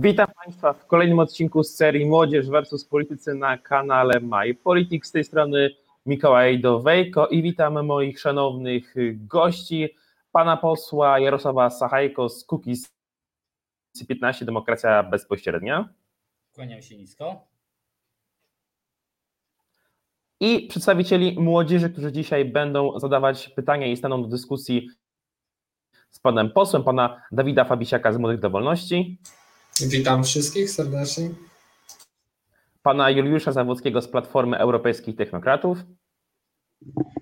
Witam Państwa w kolejnym odcinku z serii Młodzież versus Politycy na kanale My Politics. Z tej strony Mikołaj Dowejko i witam moich szanownych gości, pana posła Jarosława Sachajko z Kukiz 15 Demokracja Bezpośrednia. Kłaniam się nisko. I przedstawicieli młodzieży, którzy dzisiaj będą zadawać pytania i staną do dyskusji z panem posłem, pana Dawida Fabisiaka z Młodych Dowolności. Witam wszystkich serdecznie. Pana Juliusza Zawódzkiego z Platformy Europejskich Technokratów.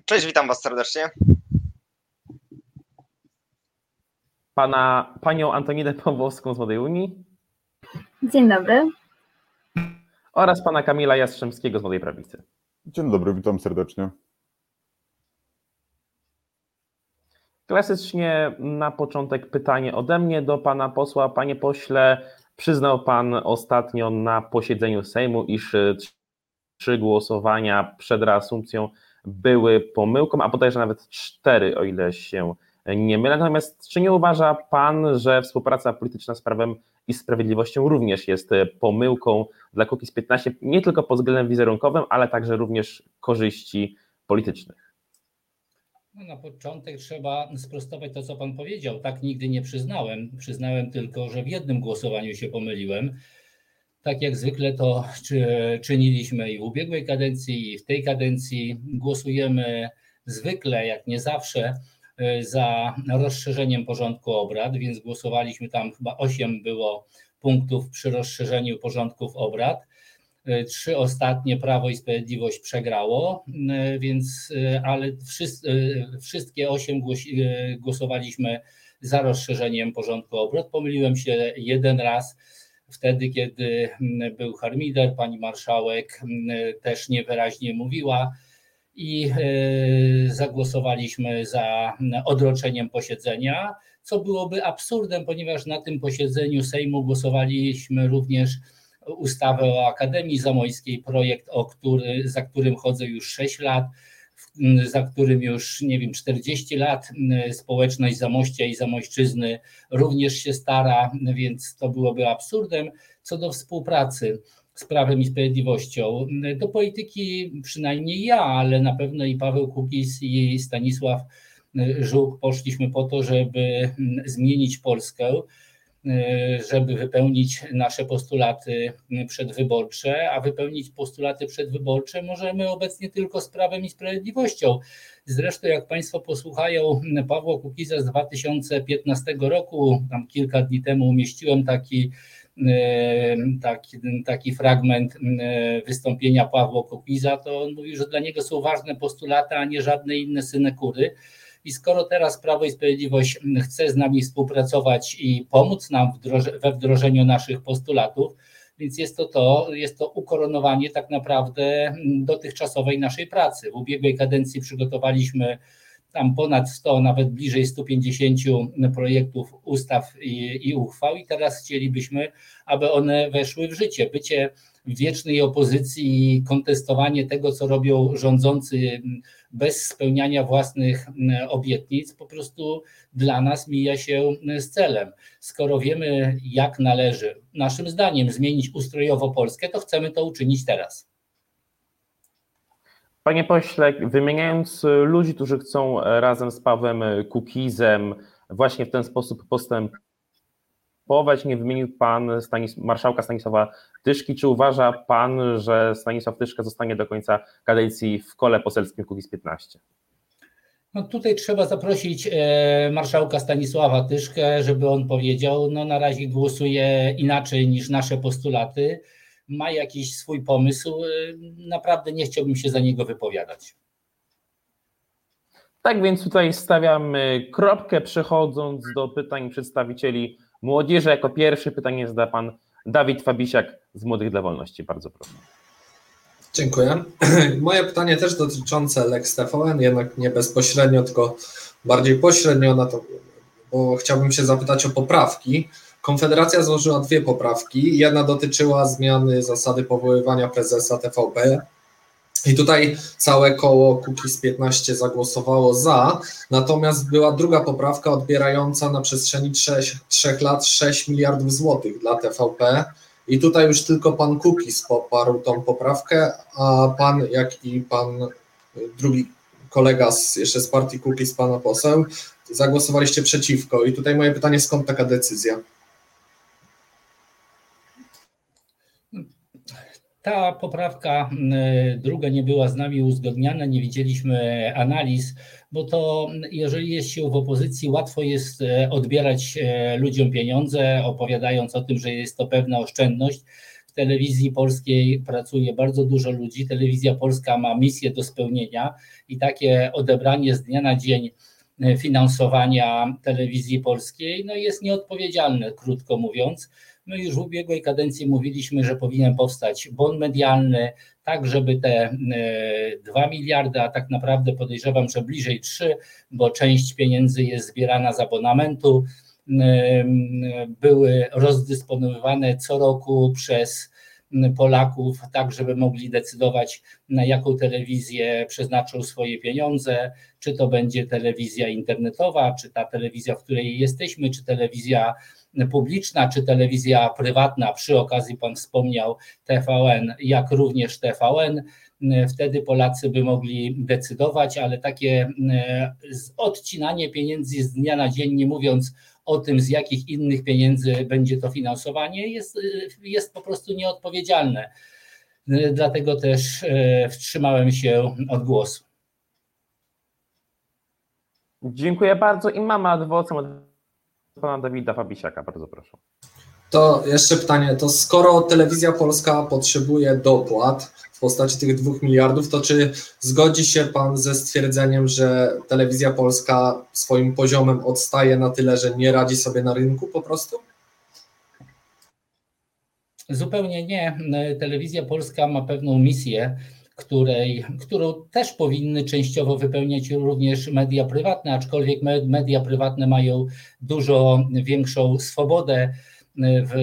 Cześć, witam Was serdecznie. Pana, panią Antoninę Pawłowską z Młodej Unii. Dzień dobry. Oraz pana Kamila Jastrzębskiego z Młodej Prawicy. Dzień dobry, witam serdecznie. Klasycznie na początek pytanie ode mnie do pana posła. Panie pośle, przyznał pan ostatnio na posiedzeniu Sejmu, iż trzy głosowania przed reasumpcją były pomyłką, a bodajże nawet cztery, o ile się nie mylę. Natomiast czy nie uważa pan, że współpraca polityczna z Prawem i Sprawiedliwością również jest pomyłką dla Kukiz 15, nie tylko pod względem wizerunkowym, ale także również korzyści politycznych? No na początek trzeba sprostować to, co pan powiedział. Tak nigdy nie przyznałem. Przyznałem tylko, że w jednym głosowaniu się pomyliłem. Tak jak zwykle to czyniliśmy i w ubiegłej kadencji, i w tej kadencji. Głosujemy zwykle, jak nie zawsze, za rozszerzeniem porządku obrad, więc głosowaliśmy tam chyba 8 było punktów przy rozszerzeniu porządków obrad. Trzy ostatnie Prawo i Sprawiedliwość przegrało, więc ale wszystkie osiem głosowaliśmy za rozszerzeniem porządku obrad. Pomyliłem się jeden raz wtedy, kiedy był harmider, pani marszałek też niewyraźnie mówiła i zagłosowaliśmy za odroczeniem posiedzenia, co byłoby absurdem, ponieważ na tym posiedzeniu Sejmu głosowaliśmy również ustawę o Akademii Zamojskiej, projekt, o który, za którym chodzę już 6 lat, za którym już, nie wiem, 40 lat społeczność Zamościa i Zamojszczyzny również się stara, więc to byłoby absurdem. Co do współpracy z Prawem i Sprawiedliwością, do polityki przynajmniej ja, ale na pewno i Paweł Kukiz i Stanisław Żuk poszliśmy po to, żeby zmienić Polskę, żeby wypełnić nasze postulaty przedwyborcze, a wypełnić postulaty przedwyborcze możemy obecnie tylko z Prawem i Sprawiedliwością. Zresztą jak Państwo posłuchają Pawła Kukiza z 2015 roku, tam kilka dni temu umieściłem taki taki, taki fragment wystąpienia Pawła Kukiza, to on mówi, że dla niego są ważne postulaty, a nie żadne inne synekury. I skoro teraz Prawo i Sprawiedliwość chce z nami współpracować i pomóc nam we wdrożeniu naszych postulatów, więc jest to to, jest to ukoronowanie tak naprawdę dotychczasowej naszej pracy. W ubiegłej kadencji przygotowaliśmy tam ponad 100, nawet bliżej 150 projektów ustaw i, i uchwał i teraz chcielibyśmy, aby one weszły w życie. Bycie wiecznej opozycji i kontestowanie tego, co robią rządzący bez spełniania własnych obietnic, po prostu dla nas mija się z celem. Skoro wiemy, jak należy, naszym zdaniem, zmienić ustrojowo Polskę, to chcemy to uczynić teraz. Panie pośle, wymieniając ludzi, którzy chcą razem z Pawłem Kukizem właśnie w ten sposób postępować, nie wymienił pan Stanis marszałka Stanisława Tyszki. Czy uważa pan, że Stanisław Tyszka zostanie do końca kadencji w kole poselskim Kukiz 15? No tutaj trzeba zaprosić marszałka Stanisława Tyszkę, żeby on powiedział, no na razie głosuje inaczej niż nasze postulaty ma jakiś swój pomysł, naprawdę nie chciałbym się za niego wypowiadać. Tak więc tutaj stawiamy kropkę, przechodząc do pytań przedstawicieli młodzieży. Jako pierwszy pytanie zada pan Dawid Fabisiak z Młodych dla Wolności. Bardzo proszę. Dziękuję. Moje pytanie też dotyczące Lex TVN, jednak nie bezpośrednio, tylko bardziej pośrednio na to, bo chciałbym się zapytać o poprawki. Konfederacja złożyła dwie poprawki. Jedna dotyczyła zmiany zasady powoływania prezesa TVP, I tutaj całe koło Kukiz 15 zagłosowało za, natomiast była druga poprawka odbierająca na przestrzeni 3, 3 lat 6 miliardów złotych dla TVP. I tutaj już tylko pan Kukiz poparł tą poprawkę, a pan, jak i pan drugi kolega z, jeszcze z partii Kukiz, pana poseł, zagłosowaliście przeciwko. I tutaj moje pytanie, skąd taka decyzja? Ta poprawka druga nie była z nami uzgodniana, nie widzieliśmy analiz, bo to jeżeli jest się w opozycji, łatwo jest e, odbierać e, ludziom pieniądze, opowiadając o tym, że jest to pewna oszczędność. W telewizji polskiej pracuje bardzo dużo ludzi, telewizja polska ma misję do spełnienia i takie odebranie z dnia na dzień finansowania telewizji polskiej no jest nieodpowiedzialne, krótko mówiąc. My już w ubiegłej kadencji mówiliśmy, że powinien powstać bon medialny, tak żeby te 2 e, miliardy, a tak naprawdę podejrzewam, że bliżej 3, bo część pieniędzy jest zbierana z abonamentu, e, były rozdysponowywane co roku przez Polaków, tak żeby mogli decydować, na jaką telewizję przeznaczą swoje pieniądze, czy to będzie telewizja internetowa, czy ta telewizja, w której jesteśmy, czy telewizja publiczna czy telewizja prywatna, przy okazji Pan wspomniał TVN, jak również TVN, wtedy Polacy by mogli decydować, ale takie e, odcinanie pieniędzy z dnia na dzień, nie mówiąc o tym, z jakich innych pieniędzy będzie to finansowanie, jest, jest po prostu nieodpowiedzialne. Dlatego też e, wstrzymałem się od głosu. Dziękuję bardzo i mamy adwocem pana Dawida Fabisiaka, bardzo proszę. To jeszcze pytanie, to skoro telewizja polska potrzebuje dopłat w postaci tych dwóch miliardów, to czy zgodzi się pan ze stwierdzeniem, że telewizja polska swoim poziomem odstaje na tyle, że nie radzi sobie na rynku po prostu? Zupełnie nie. Telewizja polska ma pewną misję której, którą też powinny częściowo wypełniać również media prywatne, aczkolwiek media prywatne mają dużo większą swobodę w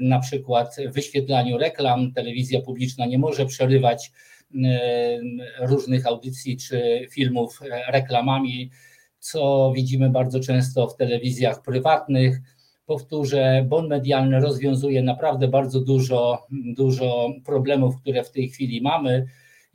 na przykład wyświetlaniu reklam. Telewizja publiczna nie może przerywać e, różnych audycji czy filmów reklamami, co widzimy bardzo często w telewizjach prywatnych. Powtórzę, bon medialny rozwiązuje naprawdę bardzo dużo, dużo problemów, które w tej chwili mamy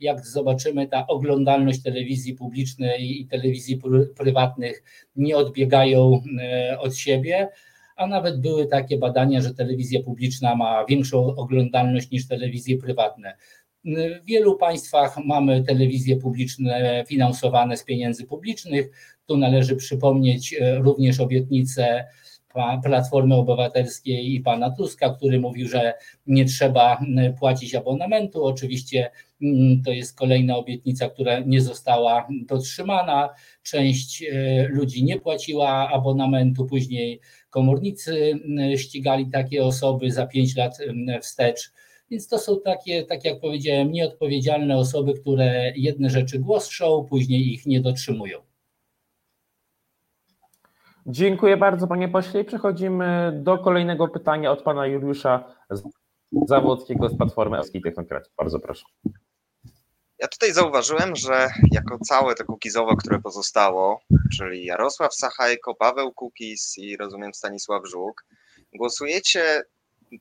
jak zobaczymy, ta oglądalność telewizji publicznej i telewizji prywatnych nie odbiegają e, od siebie, a nawet były takie badania, że telewizja publiczna ma większą oglądalność niż telewizje prywatne. W wielu państwach mamy telewizje publiczne finansowane z pieniędzy publicznych. Tu należy przypomnieć e, również obietnicę Platformy Obywatelskiej i pana Tuska, który mówił, że nie trzeba płacić abonamentu. Oczywiście to jest kolejna obietnica, która nie została dotrzymana. Część e, ludzi nie płaciła abonamentu, później komornicy ścigali takie osoby za pięć lat wstecz. Więc to są takie, tak jak powiedziałem, nieodpowiedzialne osoby, które jedne rzeczy głoszą, później ich nie dotrzymują. Dziękuję bardzo, panie pośle. I przechodzimy do kolejnego pytania od pana Juliusza Zawodskiego z Platformy Elskiej Technokracji. Bardzo proszę. Ja tutaj zauważyłem, że jako całe to kukizowo, które pozostało, czyli Jarosław Sachajko, Paweł Kukiz i rozumiem Stanisław Żuk, głosujecie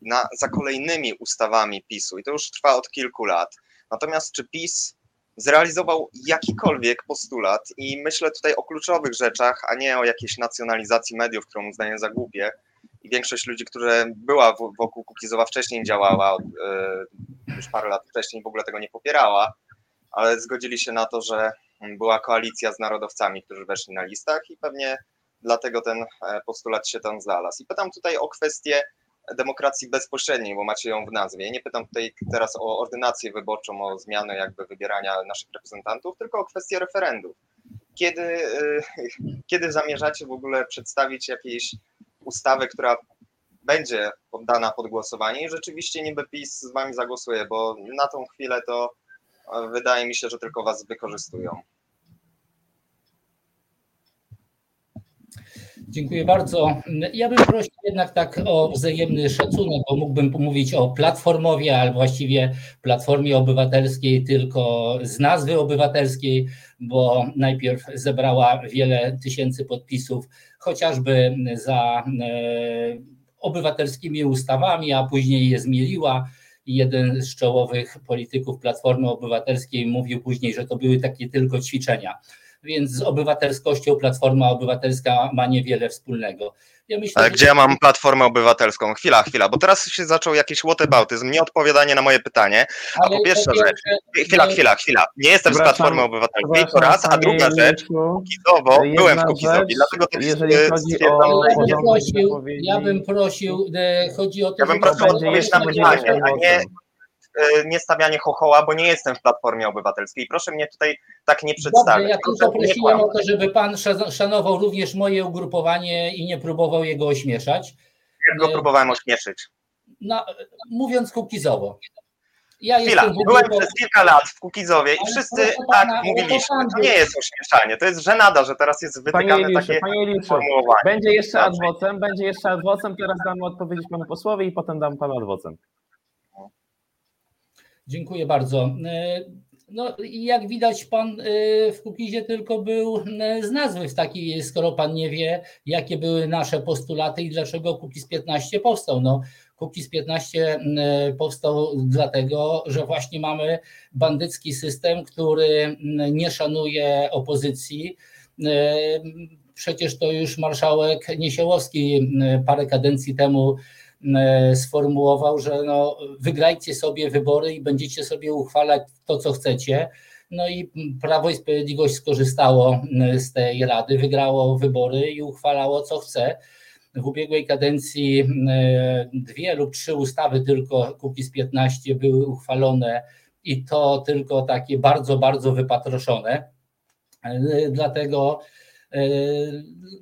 na, za kolejnymi ustawami PiSu i to już trwa od kilku lat. Natomiast czy PiS zrealizował jakikolwiek postulat i myślę tutaj o kluczowych rzeczach, a nie o jakiejś nacjonalizacji mediów, którą uznaję za głupie. I większość ludzi, która była wokół Kukizowa wcześniej działała, e, już parę lat wcześniej w ogóle tego nie popierała, ale zgodzili się na to, że była koalicja z narodowcami, którzy weszli na listach i pewnie dlatego ten e, postulat się tam znalazł. I pytam tutaj o kwestię demokracji bezpośredniej, bo macie ją w nazwie. Nie pytam tutaj teraz o ordynację wyborczą, o zmianę jakby wybierania naszych reprezentantów, tylko o kwestię referendów. Kiedy, y, kiedy zamierzacie w ogóle przedstawić jakieś ustawę, która będzie poddana pod głosowanie i rzeczywiście niby PiS z wami zagłosuje, bo na tą chwilę to e, wydaje mi się, że tylko was wykorzystują. Dziękuję bardzo. Ja bym prosił jednak tak o wzajemny szacunek, bo mógłbym pomówić o Platformowie, ale właściwie Platformie Obywatelskiej tylko z nazwy obywatelskiej, bo najpierw zebrała wiele tysięcy podpisów, chociażby za e, obywatelskimi ustawami, a później je zmieliła. Jeden z czołowych polityków Platformy Obywatelskiej mówił później, że to były takie tylko ćwiczenia więc z obywatelskością Platforma Obywatelska ma niewiele wspólnego. Ja myślę, Ale że... gdzie ja mam Platformę Obywatelską? Chwila, chwila, bo teraz się zaczął jakiś whataboutyzm, nieodpowiadanie na moje pytanie. A Ale po pierwsza rzecz, chwila, chwila, chwila, nie jestem z Platformy Obywatelskiej, to raz, a druga rzecz, Kukizowo, byłem w Kukizowi, dlatego to jeżeli chodzi o ja bym prosił, ja bym prosił, chodzi o to, ja bym prosił o odpowiedź na pytanie, a nie nie stawianie chochoła, bo nie jestem w Platformie Obywatelskiej. Proszę mnie tutaj tak nie przedstawiać. Dobrze, ja tylko prosiłem o to, żeby pan szanował również moje ugrupowanie i nie próbował jego ośmieszać. Ja go próbowałem ośmieszyć. No, mówiąc kukizowo. Ja Chwila, byłem przez kilka lat w Kukizowie i wszyscy tak pana, mówiliśmy. To nie jest ośmieszanie, to jest żenada, że teraz jest wytykane takie panie Iliuszu, sformułowanie. Będzie jeszcze adwocem, będzie jeszcze adwocem, teraz dam odpowiedzieć panu posłowi i potem dam panu adwocem. Dziękuję bardzo. E, no, jak widać, pan e, w Kukizie tylko był e, z nazwy w takiej, skoro pan nie wie, jakie były nasze postulaty i dlaczego Kukiz 15 powstał. No, Kukiz 15 powstał dlatego, że właśnie mamy bandycki system, który nie szanuje opozycji. Przecież to już marszałek Niesiełowski parę kadencji temu sformułował, że no, wygrajcie sobie wybory i będziecie sobie uchwalać to, co chcecie. No i Prawo i Sprawiedliwość skorzystało e, z tej rady, wygrało wybory i uchwalało co chce. W ubiegłej kadencji e, dwie lub trzy ustawy tylko Kukiz 15 były uchwalone i to tylko takie bardzo, bardzo wypatroszone. Dlatego E,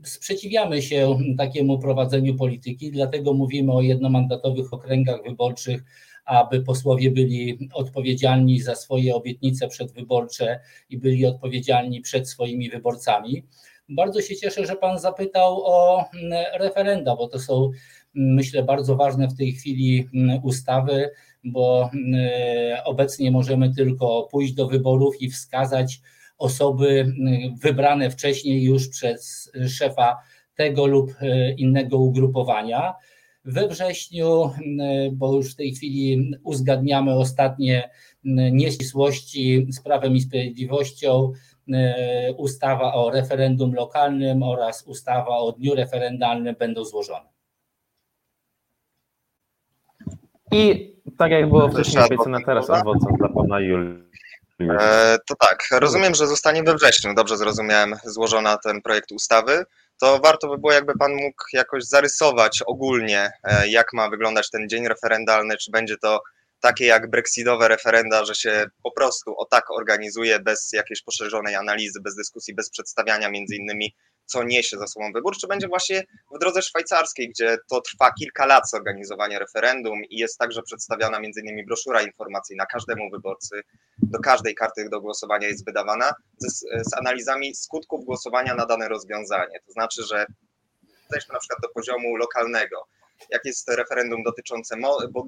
sprzeciwiamy się takiemu prowadzeniu polityki, dlatego mówimy o jednomandatowych okręgach wyborczych, aby posłowie byli odpowiedzialni za swoje obietnice przedwyborcze i byli odpowiedzialni przed swoimi wyborcami. Bardzo się cieszę, że Pan zapytał o mm, referenda, bo to są, mm, myślę, bardzo ważne w tej chwili mm, ustawy, bo obecnie możemy tylko pójść do wyborów i wskazać, osoby y, wybrane wcześniej już przez szefa tego lub y, innego ugrupowania. We wrześniu, y, bo już w tej chwili uzgadniamy ostatnie nieścisłości z Prawem i Sprawiedliwością, ustawa o referendum lokalnym oraz ustawa o dniu referendalnym będą złożone. I tak jak było wcześniej obiecane, teraz adwocem dla pana Julii. E, to tak, rozumiem, że zostanie we wrześniu, dobrze zrozumiałem, złożona ten projekt ustawy. To warto by było, jakby Pan mógł jakoś zarysować ogólnie, e, jak ma wyglądać ten dzień referendalny, czy będzie to takie jak brexitowe referenda, że się po prostu o tak organizuje bez jakiejś poszerzonej analizy, bez dyskusji, bez przedstawiania między innymi co niesie za sobą wybór, czy będzie właśnie w drodze szwajcarskiej, gdzie to trwa kilka lat zorganizowanie referendum i jest także przedstawiana innymi broszura informacyjna każdemu wyborcy, do każdej karty do głosowania jest wydawana z, z analizami skutków głosowania na dane rozwiązanie. To znaczy, że zejdźmy na przykład do poziomu lokalnego, jak jest referendum dotyczące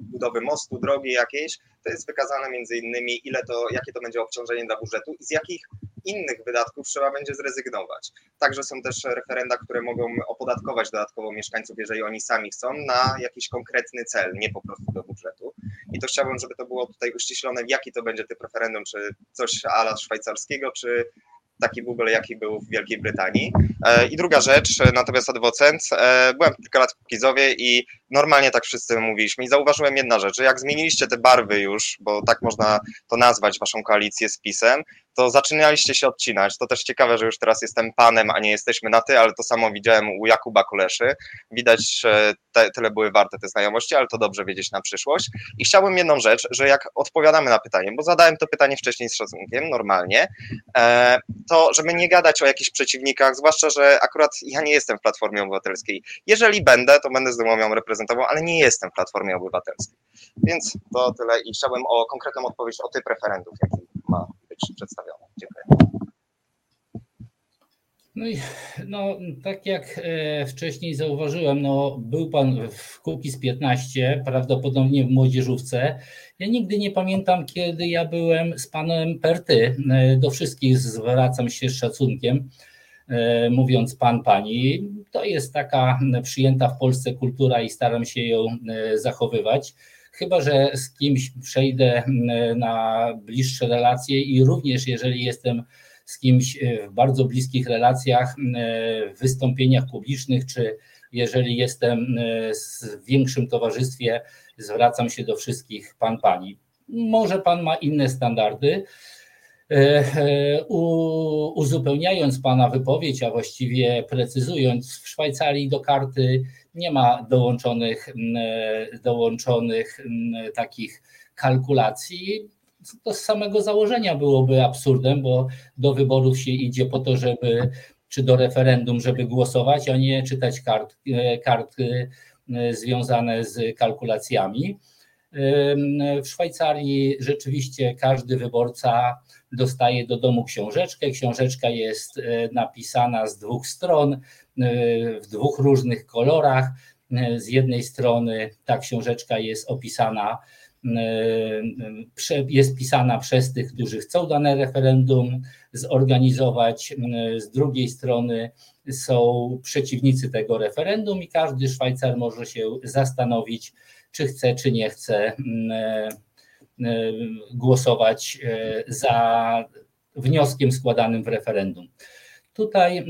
budowy mostu, drogi jakiejś, to jest wykazane między innymi, ile to, jakie to będzie obciążenie dla budżetu i z jakich innych wydatków trzeba będzie zrezygnować. Także są też referenda, które mogą opodatkować dodatkowo mieszkańców, jeżeli oni sami chcą, na jakiś konkretny cel, nie po prostu do budżetu. I to chciałbym, żeby to było tutaj uściślone, jaki to będzie typ referendum, czy coś ala szwajcarskiego, czy taki Google, jaki był w Wielkiej Brytanii. E, I druga rzecz, natomiast adwocent, e, byłem kilka lat w Kizowie i normalnie tak wszyscy mówiliśmy i zauważyłem jedna rzecz, że jak zmieniliście te barwy już, bo tak można to nazwać, waszą koalicję z PiSem, to zaczynaliście się odcinać. To też ciekawe, że już teraz jestem panem, a nie jesteśmy na ty, ale to samo widziałem u Jakuba Kuleszy. Widać, że te, tyle były warte te znajomości, ale to dobrze wiedzieć na przyszłość. I chciałbym jedną rzecz, że jak odpowiadamy na pytanie, bo zadałem to pytanie wcześniej z szacunkiem, normalnie, e, to żeby nie gadać o jakichś przeciwnikach, zwłaszcza, że akurat ja nie jestem w Platformie Obywatelskiej. Jeżeli będę, to będę z ją reprezentował, ale nie jestem w Platformie Obywatelskiej. Więc to tyle i chciałbym o konkretną odpowiedź o typ referendów, jaki ma przedstawiony. Dziękuję. No i no, tak jak e, wcześniej zauważyłem, no, był pan w Kukiz 15, prawdopodobnie w młodzieżówce. Ja nigdy nie pamiętam, kiedy ja byłem z panem Perty. E, do wszystkich zwracam się z szacunkiem, e, mówiąc pan, pani. To jest taka przyjęta w Polsce kultura i staram się ją zachowywać. Chyba, że z kimś przejdę na bliższe relacje i również jeżeli jestem z kimś e, w bardzo bliskich relacjach, w wystąpieniach publicznych, czy jeżeli jestem e, w większym towarzystwie, zwracam się do wszystkich pan, pani. Może pan ma inne standardy. E, uzupełniając Pana wypowiedź, a właściwie precyzując, w Szwajcarii do karty nie ma dołączonych, dołączonych takich kalkulacji to z samego założenia byłoby absurdem, bo do wyborów się idzie po to, żeby czy do referendum, żeby głosować, a nie czytać kart, e, kart e, związane z kalkulacjami. W Szwajcarii rzeczywiście każdy wyborca dostaje do domu książeczkę. Książeczka jest e, napisana z dwóch stron, w dwóch różnych kolorach. Z jednej strony ta książeczka jest opisana jest pisana przez tych, którzy chcą dane referendum zorganizować. Z drugiej strony są przeciwnicy tego referendum i każdy Szwajcar może się zastanowić, czy chce, czy nie chce głosować e, za wnioskiem składanym w referendum. Tutaj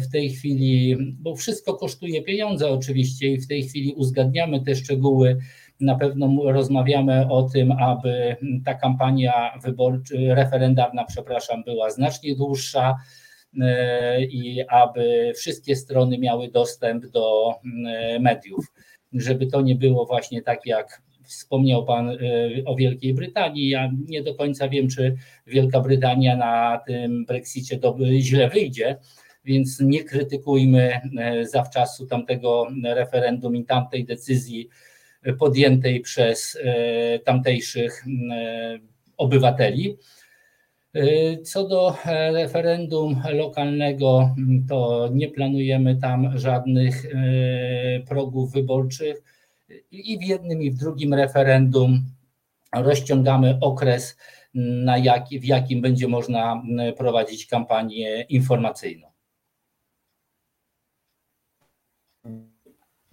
w tej chwili, bo wszystko kosztuje pieniądze oczywiście i w tej chwili uzgadniamy te szczegóły na pewno rozmawiamy o tym, aby ta kampania wyborcza, referendarna, przepraszam, była znacznie dłuższa e, i aby wszystkie strony miały dostęp do e, mediów, żeby to nie było właśnie tak jak wspomniał Pan e, o Wielkiej Brytanii. Ja nie do końca wiem, czy Wielka Brytania na tym Brexicie źle wyjdzie, więc nie krytykujmy zawczasu tamtego referendum i tamtej decyzji podjętej przez e, tamtejszych e, obywateli. E, co do referendum lokalnego, to nie planujemy tam żadnych progów wyborczych i w jednym, i w drugim referendum rozciągamy okres, na jak, w jakim będzie można prowadzić kampanię informacyjną.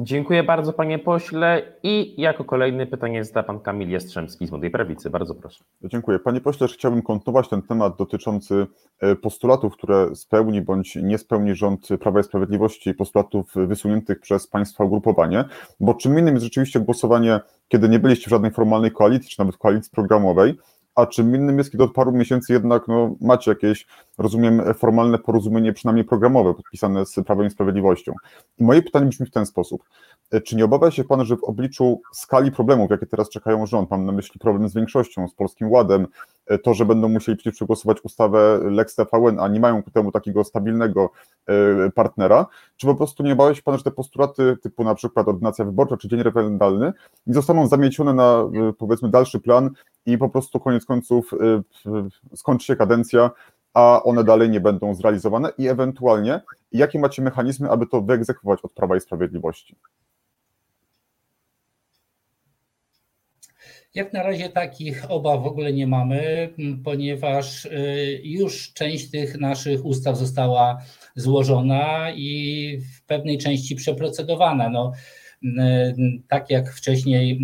Dziękuję bardzo panie pośle i jako kolejny pytanie zada pan Kamil Jastrzębski z Młodej Prawicy. Bardzo proszę. Dziękuję. Panie pośle, chciałbym kontynuować ten temat dotyczący e, postulatów, które spełni bądź nie spełni rząd Prawa i Sprawiedliwości, postulatów wysuniętych przez państwa ugrupowanie, bo czym innym jest rzeczywiście głosowanie, kiedy nie byliście w żadnej formalnej koalicji, czy nawet koalicji programowej, a czym innym jest, kiedy od paru miesięcy jednak no, macie jakieś, rozumiem, formalne porozumienie, przynajmniej programowe, podpisane z Prawem i Sprawiedliwością. I moje pytanie brzmi w ten sposób. Czy nie obawia się Pan, że w obliczu skali problemów, jakie teraz czekają rząd, mam na myśli problem z większością, z Polskim Ładem, to, że będą musieli przecież przegłosować ustawę Lex TVN, a nie mają ku temu takiego stabilnego e, partnera, czy po prostu nie obawia się Pan, że te postulaty typu na przykład ordynacja wyborcza czy dzień referendalny nie zostaną zamiecione na e, powiedzmy dalszy plan i po prostu koniec końców e, skończy się kadencja, a one dalej nie będą zrealizowane i ewentualnie jakie macie mechanizmy, aby to wyegzekwować od Prawa i Sprawiedliwości? Jak na razie takich obaw w ogóle nie mamy, ponieważ y, już część tych naszych ustaw została złożona i w pewnej części przeprocedowana. No, tak jak wcześniej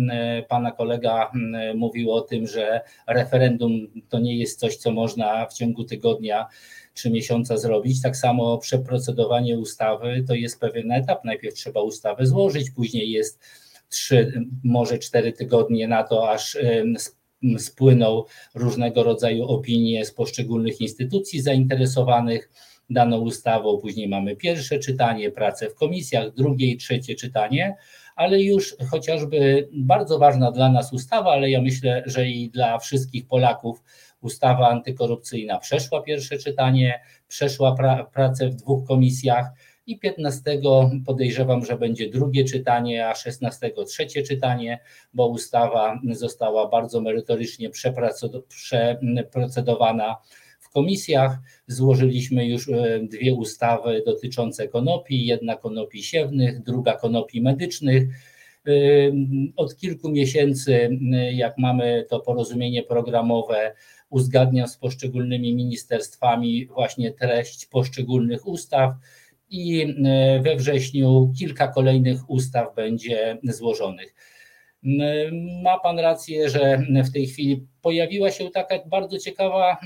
pana kolega mówił o tym, że referendum to nie jest coś, co można w ciągu tygodnia czy miesiąca zrobić. Tak samo przeprocedowanie ustawy to jest pewien etap. Najpierw trzeba ustawę złożyć, później jest trzy, może cztery tygodnie na to, aż spłyną różnego rodzaju opinie z poszczególnych instytucji zainteresowanych daną ustawą. Później mamy pierwsze czytanie, pracę w komisjach, drugie i trzecie czytanie, ale już chociażby bardzo ważna dla nas ustawa, ale ja myślę, że i dla wszystkich Polaków ustawa antykorupcyjna przeszła pierwsze czytanie, przeszła pra pracę w dwóch komisjach i 15 podejrzewam, że będzie drugie czytanie, a 16 trzecie czytanie, bo ustawa została bardzo merytorycznie przeprocedowana w komisjach. Złożyliśmy już dwie ustawy dotyczące konopi, jedna konopi siewnych, druga konopi medycznych. Od kilku miesięcy, jak mamy to porozumienie programowe, uzgadniam z poszczególnymi ministerstwami właśnie treść poszczególnych ustaw i we wrześniu kilka kolejnych ustaw będzie złożonych. Ma Pan rację, że w tej chwili pojawiła się taka bardzo ciekawa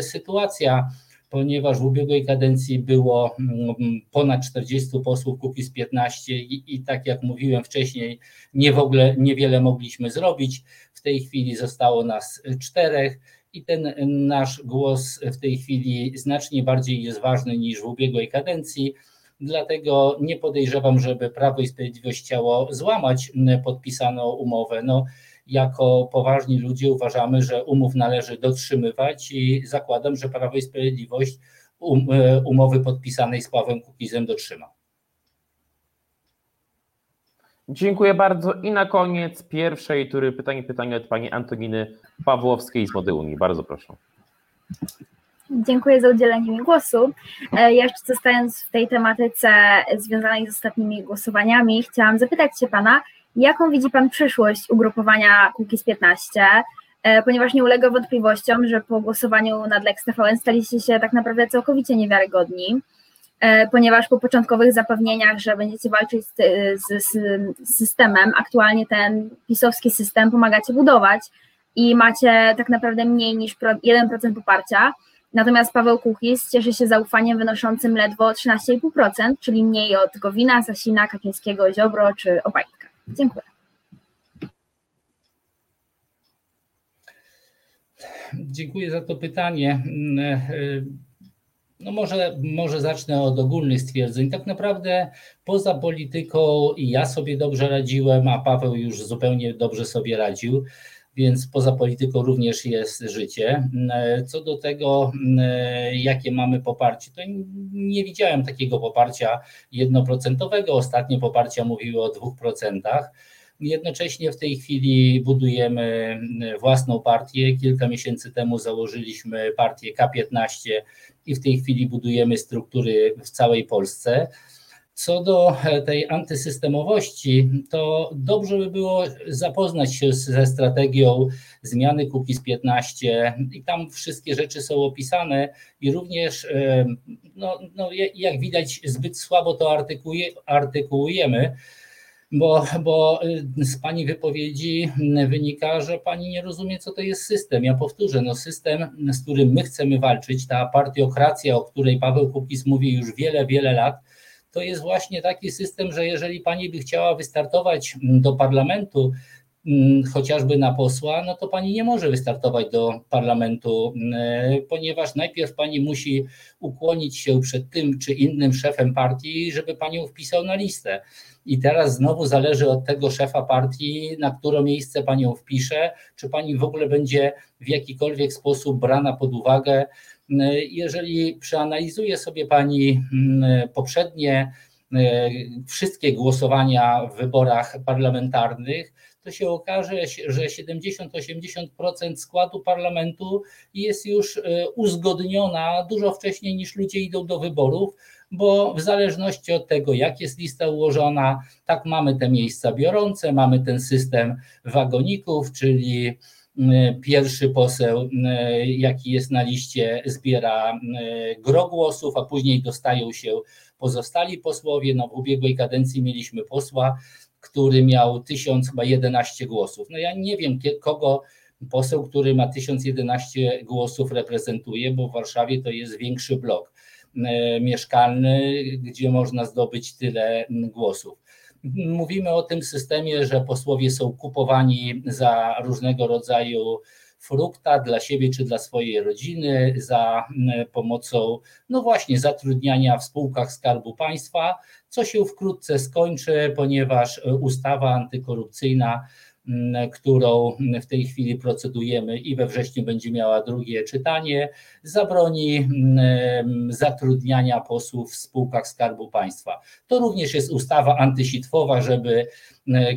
sytuacja, ponieważ w ubiegłej kadencji było ponad 40 posłów Kukiz 15 i, i tak jak mówiłem wcześniej, nie w ogóle niewiele mogliśmy zrobić. W tej chwili zostało nas czterech i ten nasz głos w tej chwili znacznie bardziej jest ważny niż w ubiegłej kadencji. Dlatego nie podejrzewam, żeby Prawo i Sprawiedliwość chciało złamać podpisaną umowę. No, jako poważni ludzie uważamy, że umów należy dotrzymywać i zakładam, że Prawo i Sprawiedliwość um, umowy podpisanej z Pawłem Kukizem dotrzyma. Dziękuję bardzo. I na koniec pierwszej tury pytanie, pytanie od pani Antoniny Pawłowskiej z Mody Unii. Bardzo proszę. Dziękuję za udzielenie mi głosu. E, ja jeszcze zostając w tej tematyce związanej z ostatnimi głosowaniami, chciałam zapytać się Pana, jaką widzi Pan przyszłość ugrupowania Kukiz 15, e, ponieważ nie ulega wątpliwościom, że po głosowaniu nad Lex TVN staliście się tak naprawdę całkowicie niewiarygodni, ponieważ po początkowych zapewnieniach, że będziecie walczyć z, z, z systemem, aktualnie ten pisowski system pomagacie budować i macie tak naprawdę mniej niż 1% poparcia, Natomiast Paweł Kuchis cieszy się zaufaniem wynoszącym ledwo 13,5%, czyli mniej od Gowina, Sasina, Kaczyńskiego, Ziobro czy Obajtka. Dziękuję. Dziękuję za to pytanie. No może, może zacznę od ogólnych stwierdzeń. Tak naprawdę poza polityką ja sobie dobrze radziłem, a Paweł już zupełnie dobrze sobie radził więc poza polityką również jest życie. Co do tego, jakie mamy poparcie, to nie widziałem takiego poparcia jednoprocentowego. Ostatnie poparcia mówiły o dwóch procentach. Jednocześnie w tej chwili budujemy własną partię. Kilka miesięcy temu założyliśmy partię K15 i w tej chwili budujemy struktury w całej Polsce. Co do e, tej antysystemowości, to dobrze by było zapoznać się ze strategią zmiany Kukiz 15 i tam wszystkie rzeczy są opisane i również, e, no, no jak widać, zbyt słabo to artykułuje, artykułujemy, bo, bo e, z Pani wypowiedzi wynika, że Pani nie rozumie, co to jest system. Ja powtórzę, no system, z którym my chcemy walczyć, ta partiokracja, o której Paweł Kukiz mówi już wiele, wiele lat, to jest właśnie taki system, że jeżeli pani by chciała wystartować do parlamentu, chociażby na posła, no to pani nie może wystartować do parlamentu, mm, ponieważ najpierw pani musi ukłonić się przed tym czy innym szefem partii, żeby panią wpisał na listę. I teraz znowu zależy od tego szefa partii, na które miejsce panią wpisze, czy pani w ogóle będzie w jakikolwiek sposób brana pod uwagę jeżeli przeanalizuje sobie Pani mm, poprzednie e, wszystkie głosowania w wyborach parlamentarnych, to się okaże, że 70-80% składu parlamentu jest już e, uzgodniona dużo wcześniej niż ludzie idą do wyborów, bo w zależności od tego, jak jest lista ułożona, tak mamy te miejsca biorące, mamy ten system wagoników, czyli E, pierwszy poseł, e, jaki jest na liście, zbiera gro głosów, a później dostają się pozostali posłowie. No, w ubiegłej kadencji mieliśmy posła, który miał 1011 głosów. No ja nie wiem, kogo poseł, który ma 1011 głosów reprezentuje, bo w Warszawie to jest większy blok mieszkalny, gdzie można zdobyć tyle głosów. Mówimy o tym systemie, że posłowie są kupowani za różnego rodzaju frukta dla siebie czy dla swojej rodziny, za pomocą, no właśnie, zatrudniania w spółkach Skarbu Państwa, co się wkrótce skończy, ponieważ ustawa antykorupcyjna którą w tej chwili procedujemy i we wrześniu będzie miała drugie czytanie, zabroni zatrudniania posłów w spółkach Skarbu Państwa. To również jest ustawa antysitwowa, żeby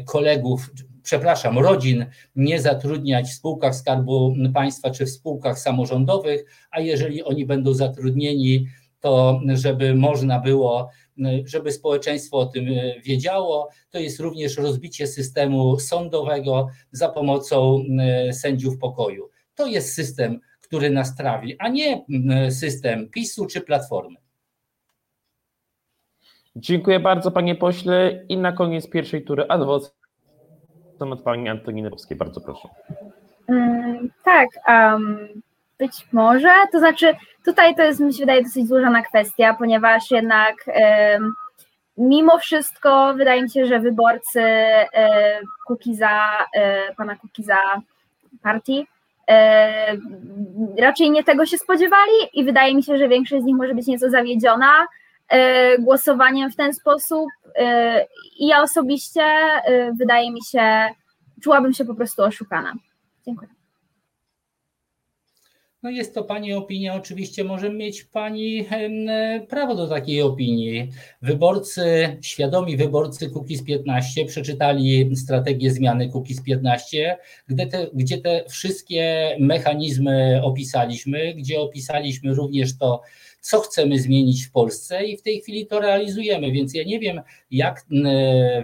kolegów przepraszam, rodzin nie zatrudniać w spółkach Skarbu Państwa czy w spółkach samorządowych, a jeżeli oni będą zatrudnieni, to żeby można było, żeby społeczeństwo o tym wiedziało. To jest również rozbicie systemu sądowego za pomocą sędziów pokoju. To jest system, który nas trawi, a nie system PiSu czy Platformy. Dziękuję bardzo, panie pośle. I na koniec pierwszej tury adwokat od pani Antoniny Bowskiej. Bardzo proszę. Mm, tak, um, być może. To znaczy, tutaj to jest, mi się wydaje, dosyć złożona kwestia, ponieważ jednak um, mimo wszystko wydaje mi się, że wyborcy um, Kukiza, um, pana Kukiza partii raczej nie tego się spodziewali i wydaje mi się, że większość z nich może być nieco zawiedziona E, głosowaniem w ten sposób. E, I ja osobiście e, wydaje mi się, czułabym się po prostu oszukana. Dziękuję. No jest to Pani opinia, oczywiście może mieć Pani prawo do takiej opinii. Wyborcy, świadomi wyborcy Kukiz 15 przeczytali strategię zmiany Kukiz 15, gdzie te, gdzie te wszystkie mechanizmy opisaliśmy, gdzie opisaliśmy również to, co chcemy zmienić w Polsce i w tej chwili to realizujemy, więc ja nie wiem, jak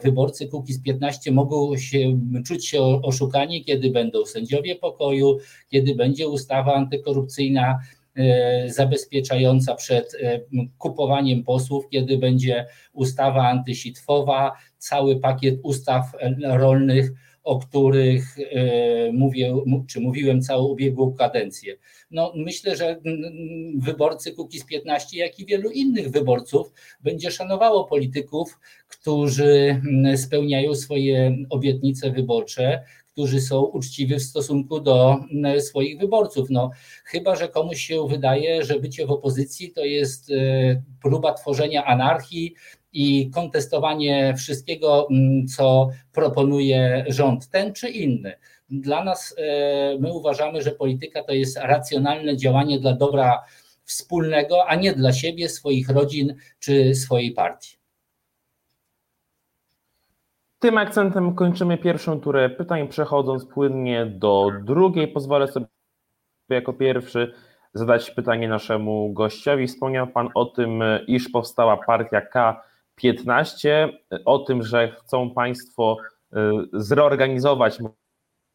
wyborcy Kukiz 15 mogą się czuć się oszukani, kiedy będą sędziowie pokoju, kiedy będzie ustawa antykorupcyjna e, zabezpieczająca przed e, kupowaniem posłów, kiedy będzie ustawa antysitwowa, cały pakiet ustaw rolnych, o których e, mówię, czy mówiłem całą ubiegłą kadencję. No, myślę, że wyborcy Kukiz 15, jak i wielu innych wyborców będzie szanowało polityków, którzy spełniają swoje obietnice wyborcze, którzy są uczciwi w stosunku do swoich wyborców. No, chyba, że komuś się wydaje, że bycie w opozycji to jest e, próba tworzenia anarchii, i kontestowanie wszystkiego, mm, co proponuje rząd, ten czy inny. Dla nas, e, my uważamy, że polityka to jest racjonalne działanie dla dobra wspólnego, a nie dla siebie, swoich rodzin czy swojej partii. Tym akcentem kończymy pierwszą turę pytań, przechodząc płynnie do drugiej. Pozwolę sobie jako pierwszy zadać pytanie naszemu gościowi. Wspomniał Pan o tym, iż powstała partia K 15 o tym, że chcą Państwo y, zreorganizować,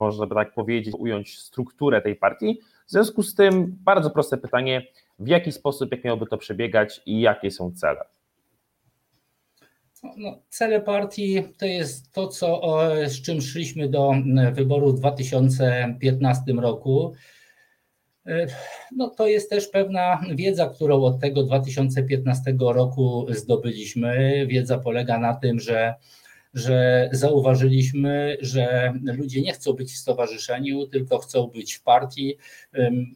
można by tak powiedzieć, ująć strukturę tej partii. W związku z tym bardzo proste pytanie, w jaki sposób, jak miałoby to przebiegać i jakie są cele? No, cele partii to jest to, co, z czym szliśmy do wyboru w 2015 roku. E, no to jest też pewna wiedza, którą od tego 2015 roku zdobyliśmy. Wiedza polega na tym, że, że zauważyliśmy, że ludzie nie chcą być w stowarzyszeniu, tylko chcą być w partii.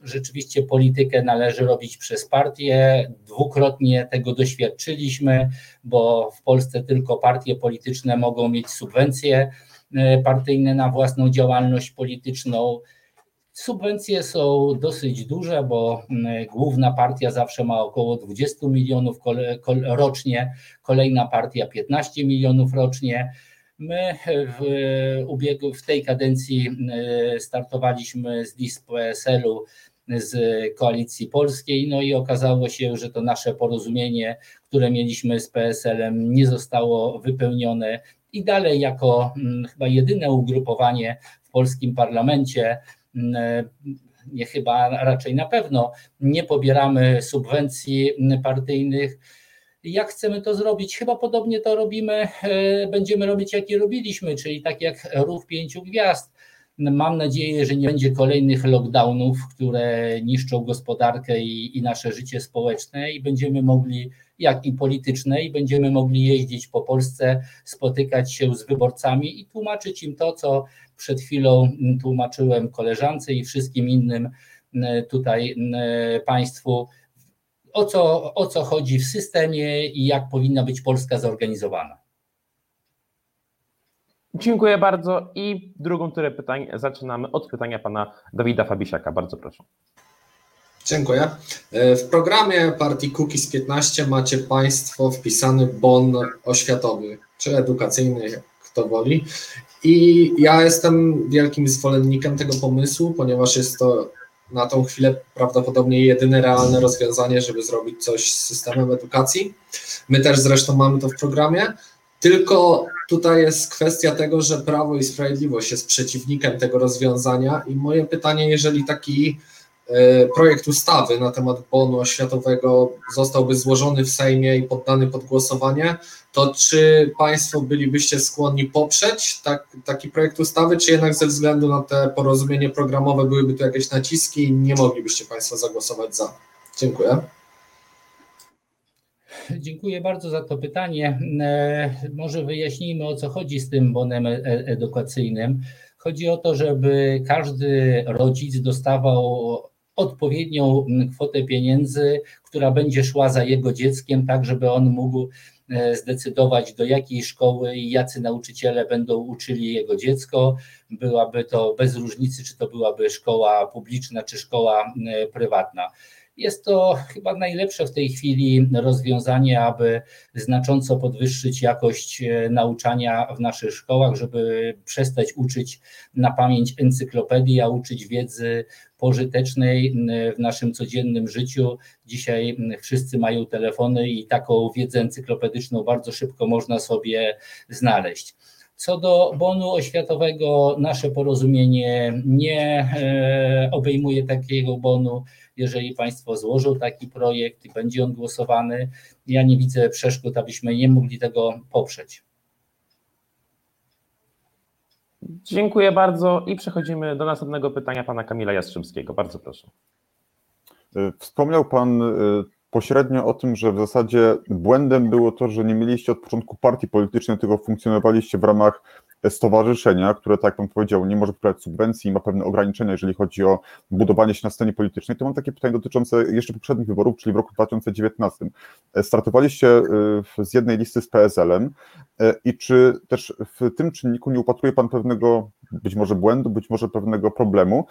Rzeczywiście politykę należy robić przez partię. Dwukrotnie tego doświadczyliśmy, bo w Polsce tylko partie polityczne mogą mieć subwencje e, partyjne na własną działalność polityczną. Subwencje są dosyć duże, bo mm, główna partia zawsze ma około 20 milionów rocznie, kolejna partia 15 milionów rocznie. My w, w tej kadencji mm, startowaliśmy z list PSL-u z koalicji polskiej, no i okazało się, że to nasze porozumienie, które mieliśmy z PSL-em, nie zostało wypełnione i dalej jako mm, chyba jedyne ugrupowanie w polskim parlamencie nie chyba, raczej na pewno nie pobieramy subwencji partyjnych. Jak chcemy to zrobić? Chyba podobnie to robimy, e, będziemy robić, jak i robiliśmy, czyli tak jak Rów Pięciu Gwiazd. Mam nadzieję, że nie będzie kolejnych lockdownów, które niszczą gospodarkę i, i nasze życie społeczne i będziemy mogli jak i polityczne i będziemy mogli jeździć po Polsce, spotykać się z wyborcami i tłumaczyć im to, co przed chwilą tłumaczyłem koleżance i wszystkim innym tutaj Państwu, o co, o co chodzi w systemie i jak powinna być Polska zorganizowana. Dziękuję bardzo i drugą turę pytań zaczynamy od pytania pana Dawida Fabisiaka. Bardzo proszę. Dziękuję. E, w programie partii Cookies 15 macie Państwo wpisany bon oświatowy czy edukacyjny, kto woli. I ja jestem wielkim zwolennikiem tego pomysłu, ponieważ jest to na tą chwilę prawdopodobnie jedyne realne rozwiązanie, żeby zrobić coś z systemem edukacji. My też zresztą mamy to w programie. Tylko tutaj jest kwestia tego, że Prawo i Sprawiedliwość jest przeciwnikiem tego rozwiązania i moje pytanie, jeżeli taki e, projekt ustawy na temat bonu oświatowego zostałby złożony w Sejmie i poddany pod głosowanie, to czy Państwo bylibyście skłonni poprzeć tak, taki projekt ustawy, czy jednak ze względu na te porozumienie programowe byłyby tu jakieś naciski i nie moglibyście Państwo zagłosować za? Dziękuję. Dziękuję bardzo za to pytanie. E, może wyjaśnijmy o co chodzi z tym bonem e, edukacyjnym. Chodzi o to, żeby każdy rodzic dostawał odpowiednią kwotę pieniędzy, która będzie szła za jego dzieckiem, tak żeby on mógł e, zdecydować, do jakiej szkoły i jacy nauczyciele będą uczyli jego dziecko. Byłaby to bez różnicy, czy to byłaby szkoła publiczna, czy szkoła prywatna. Jest to chyba najlepsze w tej chwili rozwiązanie, aby znacząco podwyższyć jakość e, nauczania w naszych szkołach, żeby przestać uczyć na pamięć encyklopedii, a uczyć wiedzy pożytecznej w naszym codziennym życiu. Dzisiaj wszyscy mają telefony i taką wiedzę encyklopedyczną bardzo szybko można sobie znaleźć. Co do bonu oświatowego, nasze porozumienie nie e, obejmuje takiego bonu jeżeli Państwo złożą taki projekt i będzie on głosowany, ja nie widzę przeszkód, abyśmy nie mogli tego poprzeć. Dziękuję bardzo i przechodzimy do następnego pytania pana Kamila Jastrzębskiego. Bardzo proszę. E, wspomniał Pan e, pośrednio o tym, że w zasadzie błędem było to, że nie mieliście od początku partii politycznej, tylko funkcjonowaliście w ramach stowarzyszenia, które, tak jak Pan powiedział, nie może wpływać subwencji, ma pewne ograniczenia, jeżeli chodzi o budowanie się na scenie politycznej, to mam takie pytanie dotyczące jeszcze poprzednich wyborów, czyli w roku 2019. Startowaliście y, z jednej listy z PSL-em y, i czy też w tym czynniku nie upatruje Pan pewnego być może błędu, być może pewnego problemu